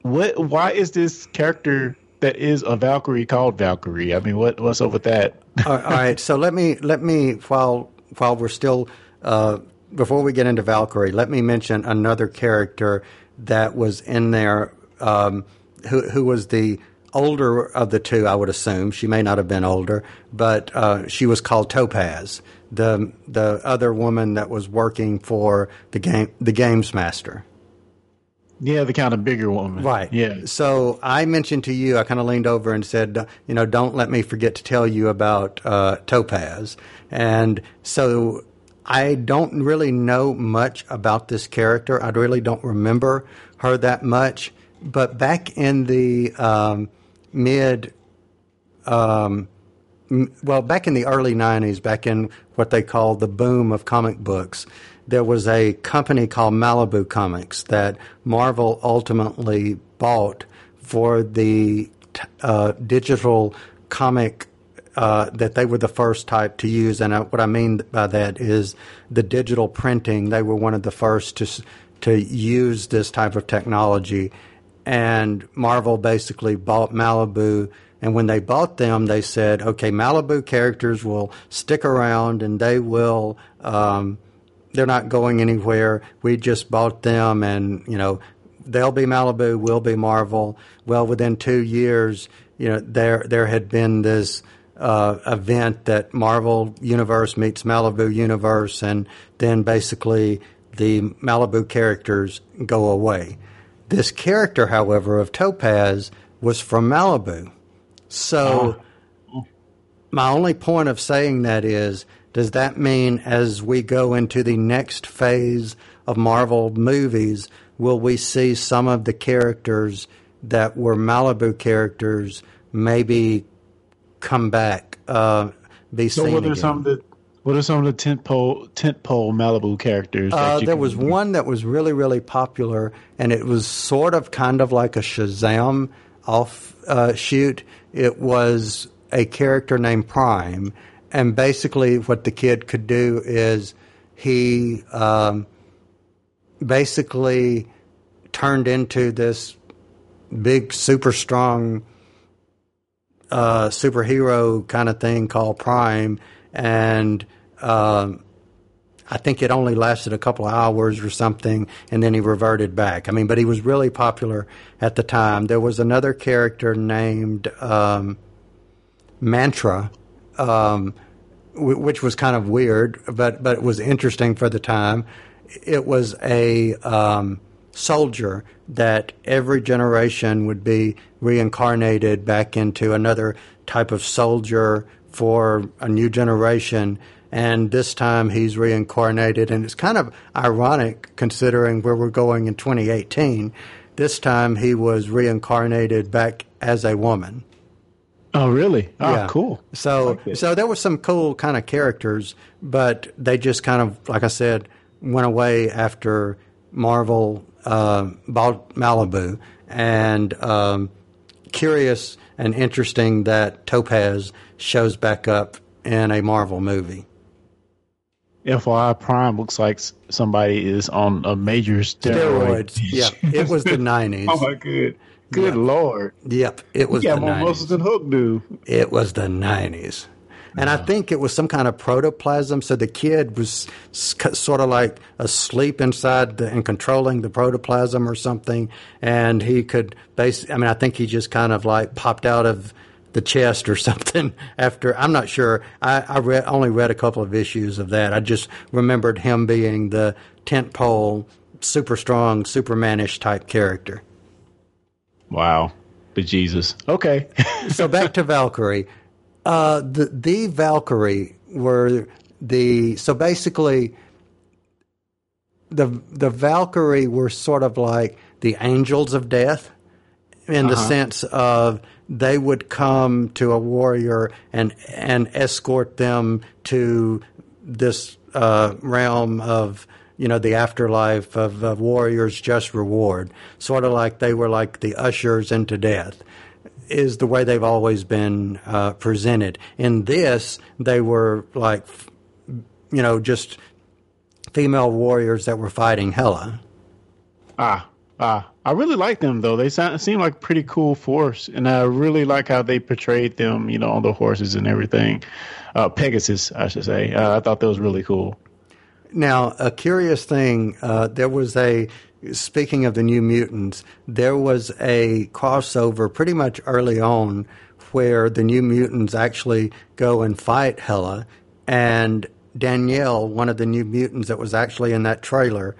what? Why is this character that is a Valkyrie called Valkyrie? I mean, what what's up with that? all all right, so let me let me while while we're still uh, before we get into Valkyrie, let me mention another character that was in there um, who who was the older of the two. I would assume she may not have been older, but uh, she was called Topaz, the the other woman that was working for the game the games master. Yeah, the kind of bigger woman. Right. Yeah. So I mentioned to you, I kind of leaned over and said, you know, don't let me forget to tell you about uh, Topaz. And so I don't really know much about this character. I really don't remember her that much. But back in the um, mid um, m- well, back in the early 90s, back in what they call the boom of comic books, there was a company called Malibu Comics that Marvel ultimately bought for the uh, digital comic uh, that they were the first type to use, and uh, what I mean by that is the digital printing. They were one of the first to to use this type of technology, and Marvel basically bought Malibu. And when they bought them, they said, "Okay, Malibu characters will stick around, and they will." Um, they're not going anywhere. We just bought them, and you know they'll be Malibu, we'll be Marvel. Well, within two years, you know there there had been this uh, event that Marvel Universe meets Malibu Universe, and then basically the Malibu characters go away. This character, however, of Topaz was from Malibu, so my only point of saying that is does that mean as we go into the next phase of Marvel movies, will we see some of the characters that were Malibu characters maybe come back, uh, be So seen what are again? some of the what are some of the tent pole tent pole Malibu characters? Uh, there was one that was really, really popular, and it was sort of kind of like a Shazam off uh, shoot. It was a character named Prime, and basically, what the kid could do is he um, basically turned into this big, super strong uh, superhero kind of thing called Prime, and um, I think it only lasted a couple of hours or something, and then he reverted back. I mean, but he was really popular at the time. There was another character named um, Mantra, um, w- which was kind of weird, but but it was interesting for the time. It was a um, soldier that every generation would be reincarnated back into another type of soldier for a new generation. And this time he's reincarnated, and it's kind of ironic considering where we're going in 2018. This time he was reincarnated back as a woman. Oh, really? Oh, Yeah. cool. So like so there were some cool kind of characters, but they just kind of like I said went away after Marvel uh, bought Malibu. And um, curious and interesting that Topaz shows back up in a Marvel movie. FYI, Prime looks like somebody is on a major steroid. Steroids. Yeah, it was the nineties. oh my good, good lord! Yep, it was He got the more muscles than Hook do. It was the 90s. And I think it was some kind of protoplasm. So the kid was sort of like asleep inside the, and controlling the protoplasm or something. And he could base, I mean, I think he just kind of like popped out of the chest or something after, I'm not sure. I, I read, only read a couple of issues of that. I just remembered him being the tent pole, super strong, Supermanish type character. Wow, but Jesus. Okay. so back to Valkyrie. Uh, the the Valkyrie were the so basically the the Valkyrie were sort of like the angels of death in the sense of they would come to a warrior and and escort them to this uh, realm of you know the afterlife of, of warriors just reward. Sort of like they were like the ushers into death is the way they've always been uh, presented in this they were like you know just female warriors that were fighting Hela Ah, ah. I really like them though. They sound, seem like pretty cool force, and I really like how they portrayed them. You know, on the horses and everything. Uh, Pegasus, I should say. Uh, I thought that was really cool. Now, a curious thing, uh, there was a, speaking of the New Mutants, there was a crossover pretty much early on where the New Mutants actually go and fight Hela, and Danielle, one of the New Mutants that was actually in that trailer,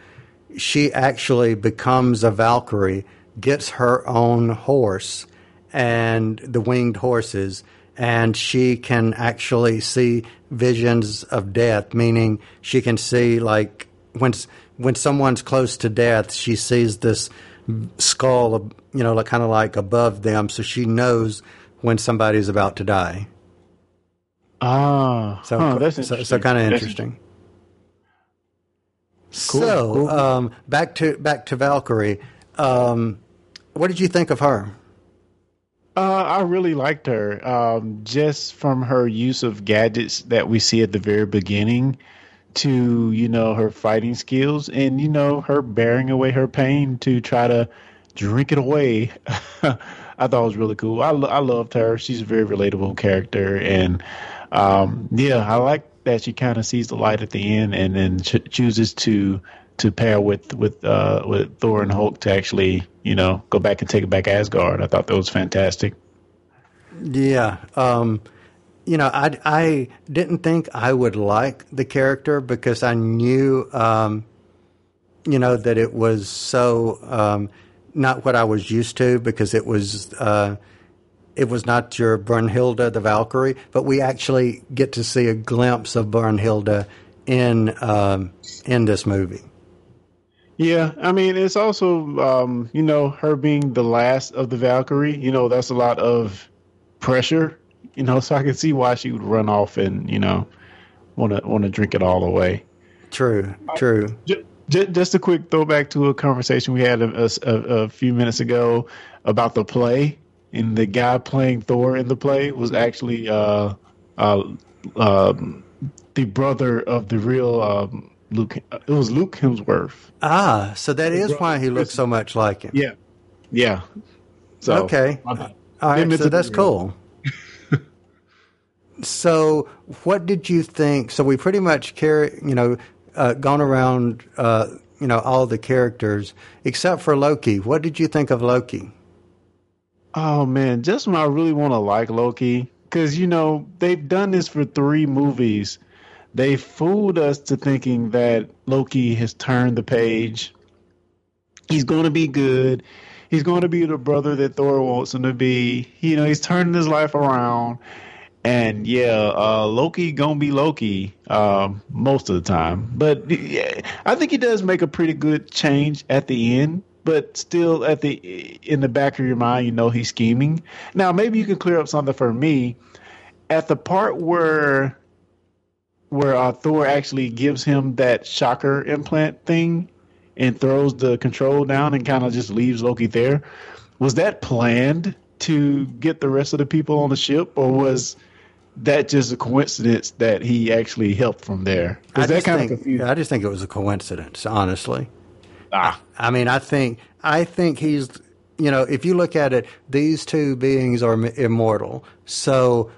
she actually becomes a Valkyrie, gets her own horse and the winged horses, and she can actually see visions of death, meaning she can see like when when someone's close to death, she sees this skull, you know, like, kind of like above them, so she knows when somebody's about to die. Ah, So, huh, that's so, so kind of interesting. Cool, so, cool. Um, back to back to Valkyrie. Um, what did you think of her? Uh, I really liked her. Um, just from her use of gadgets that we see at the very beginning to, you know, her fighting skills and, you know, her bearing away her pain to try to drink it away. I thought it was really cool. I, I loved her. She's a very relatable character. And, um, yeah, I like that she kind of sees the light at the end and then ch- chooses to to pair with with uh, with Thor and Hulk to actually you know go back and take it back Asgard. I thought that was fantastic. Yeah. Um, you know, I, I didn't think I would like the character because I knew, um, you know, that it was so um, not what I was used to because it was uh, it was not your Brunhilde the Valkyrie, but we actually get to see a glimpse of Brunhilde in um, in this movie. Yeah, I mean, it's also um, you know her being the last of the Valkyrie. You know, that's a lot of pressure. You know, so I can see why she would run off and you know want to want to drink it all away. True, true. Just, just a quick throwback to a conversation we had a, a, a few minutes ago about the play, and the guy playing Thor in the play was actually uh, uh, um, the brother of the real um, Luke. It was Luke Hemsworth. Ah, so that is why he looks so much like him. Yeah, yeah. So okay, all right. So that's cool. so, what did you think? So we pretty much carry, you know, uh, gone around, uh, you know, all the characters except for Loki. What did you think of Loki? Oh man, just when I really want to like Loki, because you know they've done this for three movies. They fooled us to thinking that Loki has turned the page. He's going to be good. He's going to be the brother that Thor wants him to be. You know, he's turning his life around. And yeah, uh, Loki gonna be Loki um, most of the time, but yeah, I think he does make a pretty good change at the end. But still, at the in the back of your mind, you know he's scheming. Now, maybe you can clear up something for me. At the part where where uh, Thor actually gives him that shocker implant thing and throws the control down and kind of just leaves Loki there, was that planned to get the rest of the people on the ship, or was that just a coincidence that he actually helped from there? I that just kind of think, confusing? I just think it was a coincidence, honestly. Ah. I mean, I think I think he's you know, if you look at it, these two beings are immortal. So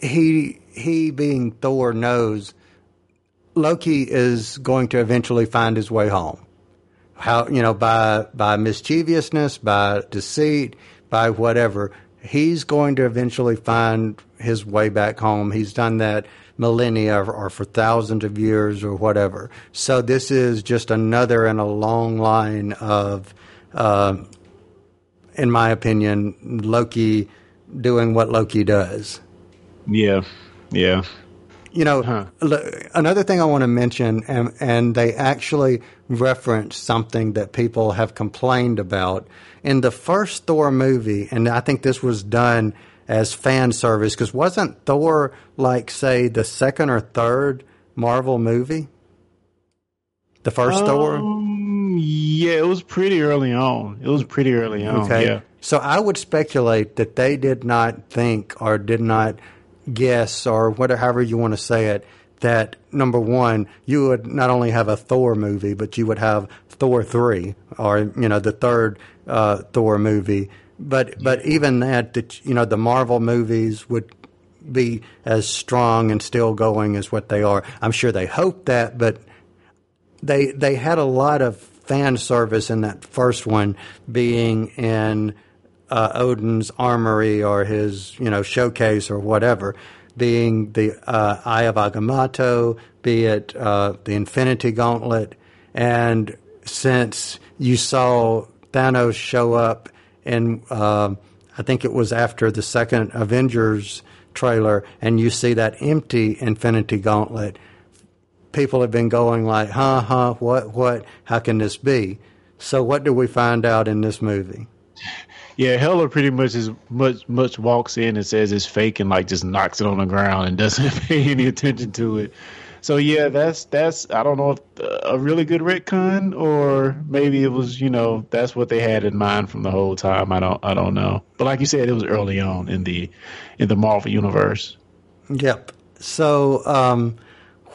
he he being Thor knows Loki is going to eventually find his way home. How you know by by mischievousness, by deceit, by whatever. He's going to eventually find his way back home. He's done that millennia or, or for thousands of years or whatever. So this is just another in a long line of, uh, in my opinion, Loki doing what Loki does. Yeah, yeah. You know, l- another thing I want to mention, and, and they actually reference something that people have complained about in the first Thor movie, and I think this was done as fan service because wasn't Thor like say the second or third Marvel movie? The first Thor. Um, yeah, it was pretty early on. It was pretty early on. Okay. Yeah. So I would speculate that they did not think or did not guess or whatever you want to say it that number one, you would not only have a Thor movie, but you would have Thor three or you know the third uh, Thor movie. But but even that, that you know the Marvel movies would be as strong and still going as what they are. I'm sure they hope that, but they they had a lot of fan service in that first one, being in uh, Odin's armory or his you know showcase or whatever, being the uh, Eye of Agamotto, be it uh, the Infinity Gauntlet, and since you saw Thanos show up in um I think it was after the second Avengers trailer, and you see that empty Infinity Gauntlet people have been going like, huh, huh, what, what, how can this be? So what do we find out in this movie? Yeah, Hela pretty much is much much walks in and says it's fake and like just knocks it on the ground and doesn't pay any attention to it. So yeah, that's that's I don't know if uh, a really good retcon or maybe it was you know that's what they had in mind from the whole time. I don't I don't know. But like you said, it was early on in the in the Marvel universe. Yep. So, um,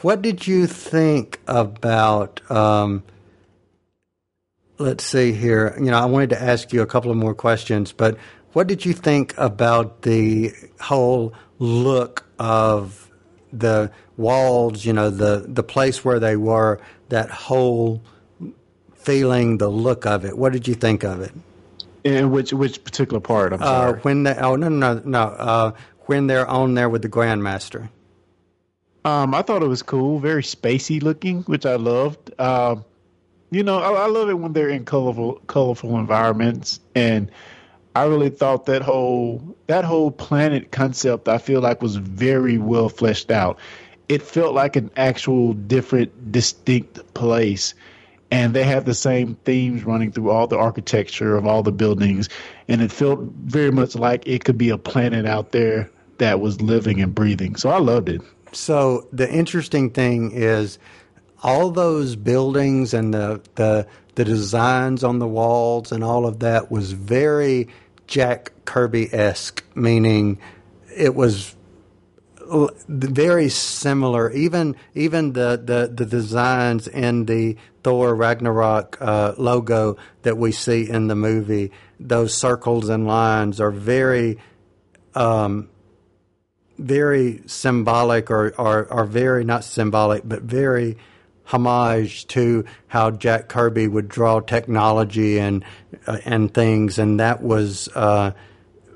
what did you think about? Um, let's see here. You know, I wanted to ask you a couple of more questions, but what did you think about the whole look of the walls? You know, the the place where they were, that whole feeling, the look of it. What did you think of it? In which which particular part? I'm Uh, sorry. when they oh no no no no uh, when they're on there with the Grandmaster. Um, I thought it was cool, very spacey looking, which I loved. Um, you know, I, I love it when they're in colorful, colorful environments, and I really thought that whole that whole planet concept I feel like was very well fleshed out. It felt like an actual different, distinct place, and they had the same themes running through all the architecture of all the buildings, and it felt very much like it could be a planet out there that was living and breathing. So I loved it. So the interesting thing is all those buildings and the the the designs on the walls and all of that was very Jack Kirby esque, meaning it was very similar. Even even the the, the designs in the Thor Ragnarok uh, logo that we see in the movie, those circles and lines are very um, very symbolic or, or very not symbolic but very homage to how Jack Kirby would draw technology and uh, and things and that was uh,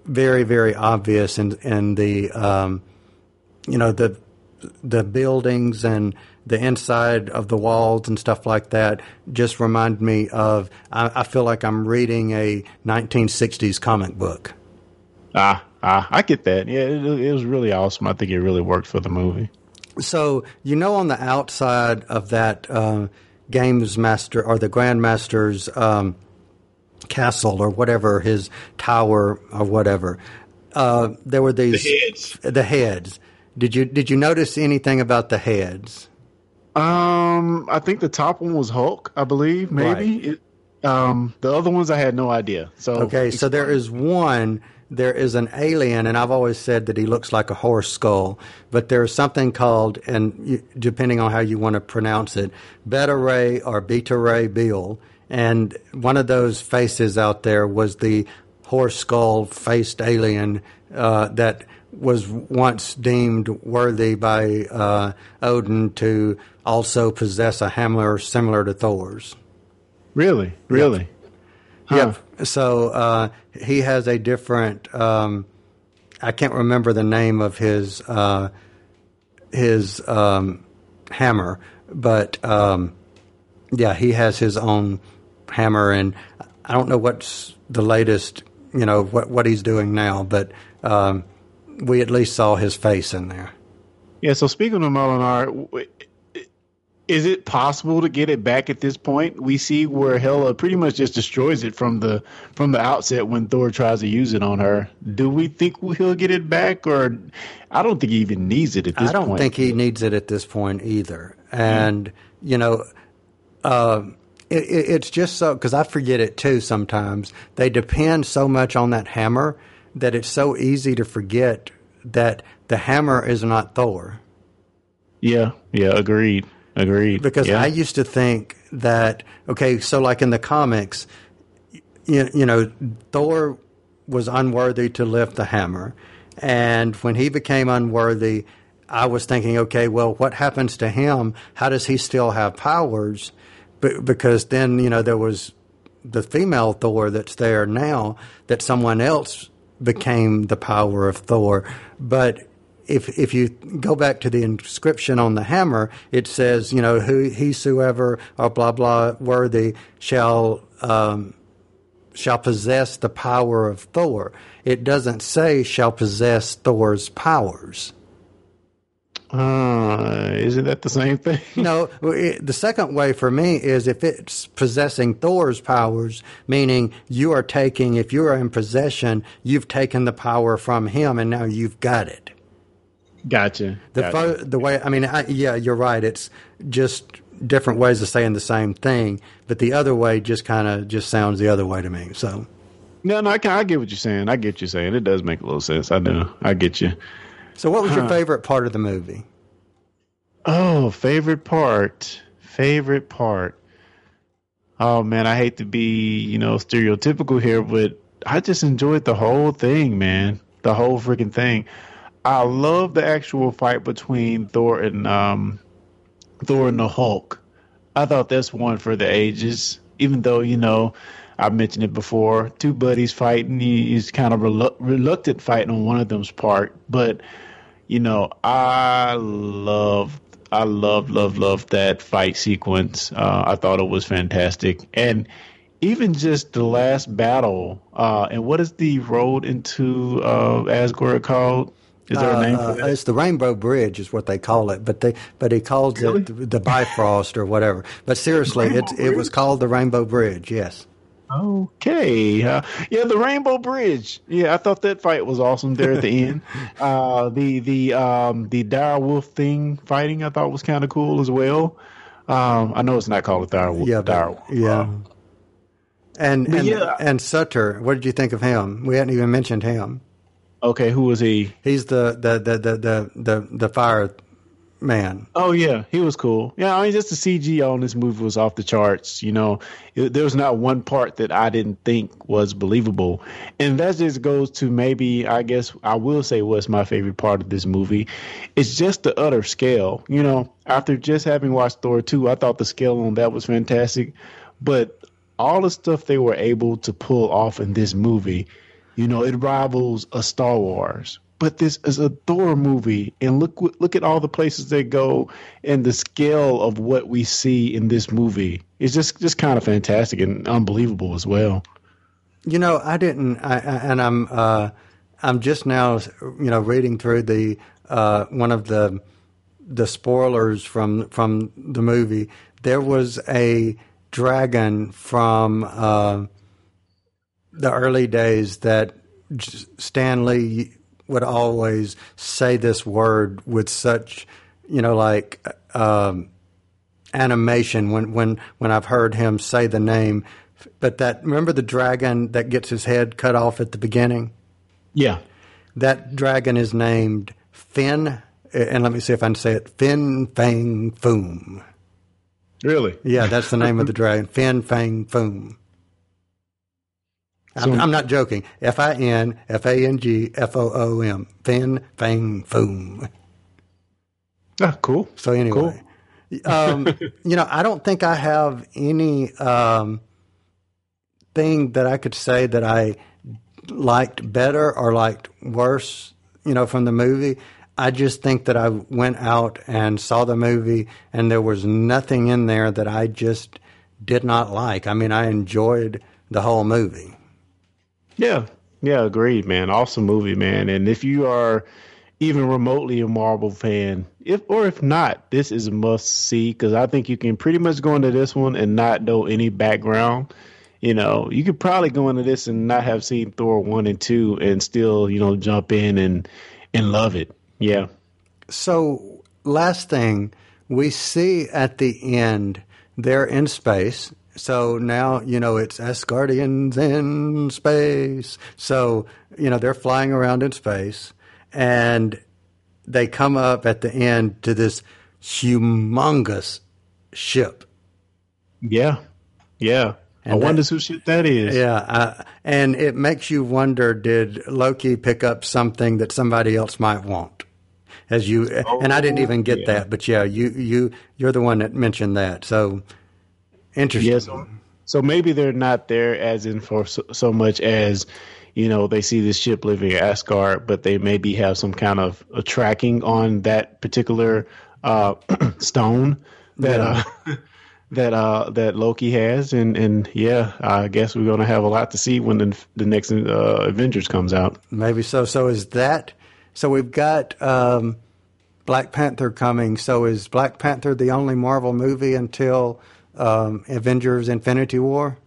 very very obvious in in the um, you know the the buildings and the inside of the walls and stuff like that just remind me of I, I feel like I'm reading a 1960s comic book. Ah, ah, I get that. Yeah, it, it was really awesome. I think it really worked for the movie. So you know, on the outside of that uh, games master or the grandmaster's um, castle or whatever his tower or whatever, uh, there were these The heads. The heads. Did you did you notice anything about the heads? Um, I think the top one was Hulk. I believe maybe. It, um, the other ones I had no idea. So Okay, so there is one. There is an alien, and I've always said that he looks like a horse skull. But there's something called, and depending on how you want to pronounce it, Beta Ray or Beta Ray Bill. And one of those faces out there was the horse skull faced alien uh, that was once deemed worthy by uh, Odin to also possess a hammer similar to Thor's. really, really. Yep. So uh, he has a different. Um, I can't remember the name of his uh, his um, hammer, but um, yeah, he has his own hammer, and I don't know what's the latest. You know what what he's doing now, but um, we at least saw his face in there. Yeah. So speaking of Mjolnir, is it possible to get it back at this point? We see where Hela pretty much just destroys it from the from the outset when Thor tries to use it on her. Do we think he'll get it back, or I don't think he even needs it at this I don't point. think he needs it at this point either. And you know, uh, it, it, it's just so because I forget it too. Sometimes they depend so much on that hammer that it's so easy to forget that the hammer is not Thor. Yeah. Yeah. Agreed. Agreed. Because yeah. I used to think that okay, so like in the comics, you, you know, Thor was unworthy to lift the hammer, and when he became unworthy, I was thinking, okay, well, what happens to him? How does he still have powers? Be- because then you know there was the female Thor that's there now that someone else became the power of Thor, but if if you go back to the inscription on the hammer, it says, you know, who whosoever or blah blah worthy shall um, shall possess the power of Thor. It doesn't say shall possess Thor's powers. Uh, isn't that the same thing? no, it, the second way for me is if it's possessing Thor's powers, meaning you are taking, if you are in possession, you've taken the power from him and now you've got it. Gotcha. The gotcha. fo- the way I mean, I, yeah, you're right. It's just different ways of saying the same thing, but the other way just kind of just sounds the other way to me. So no, no, I can. I get what you're saying. I get you're saying. It does make a little sense. I do. I get you. So, what was your favorite part of the movie? Oh, favorite part. Favorite part. Oh man, I hate to be, you know, stereotypical here, but I just enjoyed the whole thing, man. The whole freaking thing. I love the actual fight between Thor and um Thor and the Hulk. I thought that's one for the ages. Even though, you know, I mentioned it before, two buddies fighting, he- he's kind of relu- reluctant fighting on one of them's part, but you know, I love, I love, love, love that fight sequence. Uh, I thought it was fantastic, and even just the last battle. Uh, and what is the road into uh, Asgard called? Is there a name Uh, for that? it's the Rainbow Bridge, is what they call it, but they but he calls it the, the Bifrost or whatever. But seriously, it it was called the Rainbow Bridge. Yes. Okay. Uh, yeah, the Rainbow Bridge. Yeah, I thought that fight was awesome there at the end. Uh, the the um, the dire wolf thing fighting I thought was kind of cool as well. Um, I know it's not called a dire wolf. Yeah, dire wolf. yeah. And and, yeah. and Surtur, what did you think of him? We hadn't even mentioned him. Okay, who was he? He's the the the the the the, the fire man. Oh yeah, he was cool. Yeah, I mean, just the CG on this movie was off the charts. You know, it, there was not one part that I didn't think was believable, and that just goes to maybe I guess I will say what's my favorite part of this movie. It's just the utter scale. You know, after just having watched Thor two, I thought the scale on that was fantastic, but all the stuff they were able to pull off in this movie, you know, it rivals a Star Wars. But this is a Thor movie, and look look at all the places they go, and the scale of what we see in this movie is just just kind of fantastic and unbelievable as well. You know, I didn't, I, I, and I'm, uh, I'm just now, you know, reading through the uh, one of the the spoilers from from the movie. There was a dragon from uh, the early days that Stan Lee would always say this word with such, you know, like. Um, animation when when when I've heard him say the name. But that remember the dragon that gets his head cut off at the beginning. Yeah, That dragon is named Fin, and let me see if I can say it. Fin Fang Foom. really. Yeah, that's the name of the dragon. Fin Fang Foom. I'm, So- I'm not joking. F I N F A N G F O O M. Fin Fang Foom. Ah, cool. So anyway, um, you know, I don't think I have any um, thing that I could say that I liked better or liked worse. You know, from the movie. I just think that I went out and saw the movie, and there was nothing in there that I just did not like. I mean, I enjoyed the whole movie. Yeah, yeah, agreed, man. Awesome movie, man. And if you are even remotely a Marvel fan, if or if not, this is a must see because I think you can pretty much go into this one and not know any background. You know, you could probably go into this and not have seen Thor one and two and still, you know, jump in and and love it. Yeah. So, last thing we see at the end, they're in space. So now, you know, it's Asgardians in space. So, you know, they're flying around in space and they come up at the end to this humongous ship. Yeah. Yeah. I wonder who shit that is. Yeah. Uh, and it makes you wonder did Loki pick up something that somebody else might want? As you, and I didn't even get yeah. that, but yeah, you, you, you're the one that mentioned that. So interesting. Yes. So maybe they're not there as in for so, so much as, you know, they see this ship living at Asgard, but they maybe have some kind of a tracking on that particular uh, stone that uh, that uh, that Loki has, and and yeah, I guess we're gonna have a lot to see when the, the next uh, Avengers comes out. Maybe so. So is that, so we've got, um, Black Panther coming. So is Black Panther the only Marvel movie until, um, Avengers Infinity War?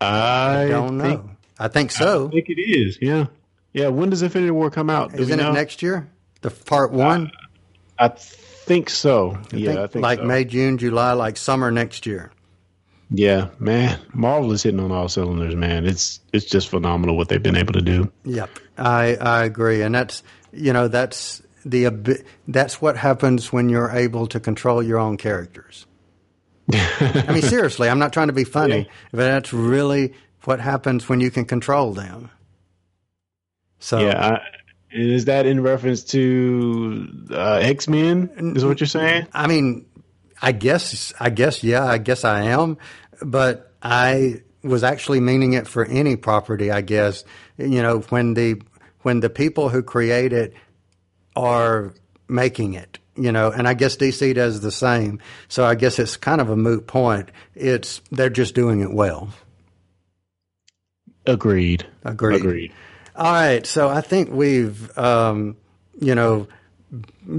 I, I don't know. think- I think so. I think it is. Yeah. Yeah, when does Infinity War come out? Do Isn't it next year? The part one? I think so. yeah, I think like so. May, June, July, like summer next year. Yeah, man, Marvel is hitting on all cylinders, man. It's it's just phenomenal what they've been able to do. Yep, I I agree, and that's you know that's the that's what happens when you're able to control your own characters. I mean, seriously, I'm not trying to be funny, but that's really what happens when you can control them. So Yeah, I, is that in reference to uh, X Men? Is what you're saying? I mean, I guess, I guess, yeah, I guess I am, but I was actually meaning it for any property. I guess you know when the when the people who create it are making it, you know, and I guess DC does the same. So I guess it's kind of a moot point. It's they're just doing it well. Agreed. Agreed. Agreed. All right, so I think we've, um, you know,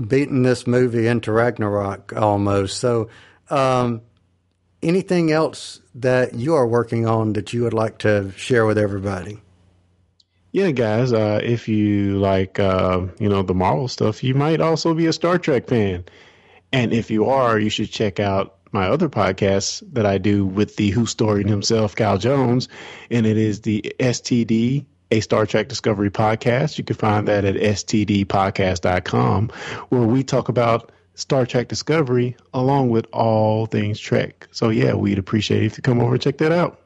beaten this movie into Ragnarok almost. So, um, anything else that you are working on that you would like to share with everybody? Yeah, guys. Uh, if you like, uh, you know, the Marvel stuff, you might also be a Star Trek fan. And if you are, you should check out my other podcast that I do with the Who Historian himself, Cal Jones, and it is the STD, a Star Trek Discovery podcast. You can find that at stdpodcast.com, where we talk about Star Trek Discovery along with all things Trek. So yeah, we'd appreciate it if you come over and check that out.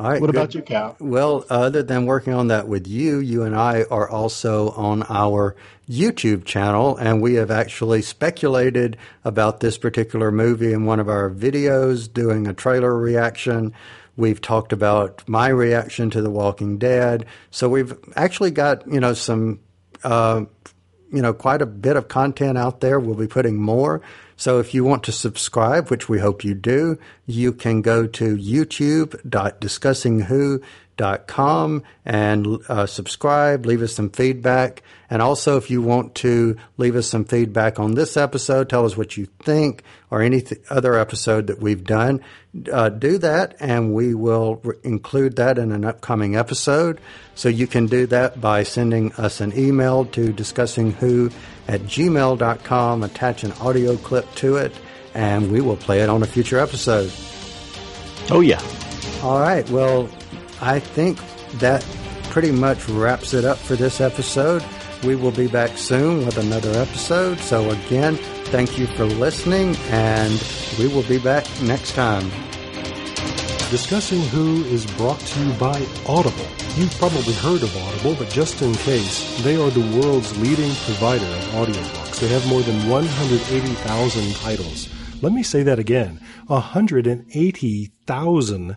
All right. What good. about you, Cal? Well, other than working on that with you, you and I are also on our YouTube channel, and we have actually speculated about this particular movie in one of our videos, doing a trailer reaction. We've talked about my reaction to The Walking Dead. So we've actually got, you know, some, uh, you know, quite a bit of content out there. We'll be putting more. So if you want to subscribe, which we hope you do, you can go to youtube.discussingwho.com and uh, subscribe, leave us some feedback. And also, if you want to leave us some feedback on this episode, tell us what you think or any th- other episode that we've done, uh, do that and we will re- include that in an upcoming episode. So you can do that by sending us an email to discussingwho at gmail.com, attach an audio clip to it, and we will play it on a future episode. Oh yeah. All right. Well, I think that pretty much wraps it up for this episode. We will be back soon with another episode. So, again, thank you for listening, and we will be back next time. Discussing Who is brought to you by Audible. You've probably heard of Audible, but just in case, they are the world's leading provider of audiobooks. They have more than 180,000 titles. Let me say that again 180,000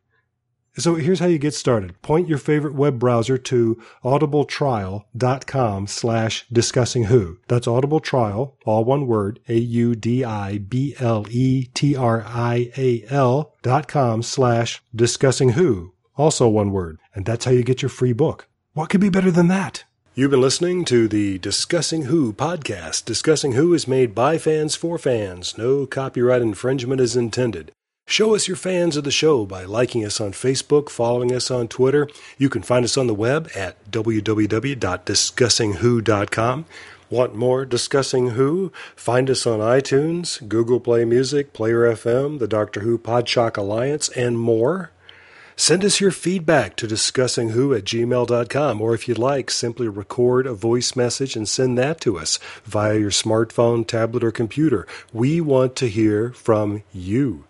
So here's how you get started. Point your favorite web browser to audibletrial.com slash discussing who. That's audibletrial, all one word, A-U-D-I-B-L-E-T-R-I-A-L dot com slash discussing who. Also one word. And that's how you get your free book. What could be better than that? You've been listening to the Discussing Who podcast. Discussing Who is made by fans for fans. No copyright infringement is intended. Show us you're fans of the show by liking us on Facebook, following us on Twitter. You can find us on the web at www.discussingwho.com. Want more Discussing Who? Find us on iTunes, Google Play Music, Player FM, the Doctor Who Podshock Alliance, and more. Send us your feedback to discussingwho at gmail.com, or if you'd like, simply record a voice message and send that to us via your smartphone, tablet, or computer. We want to hear from you.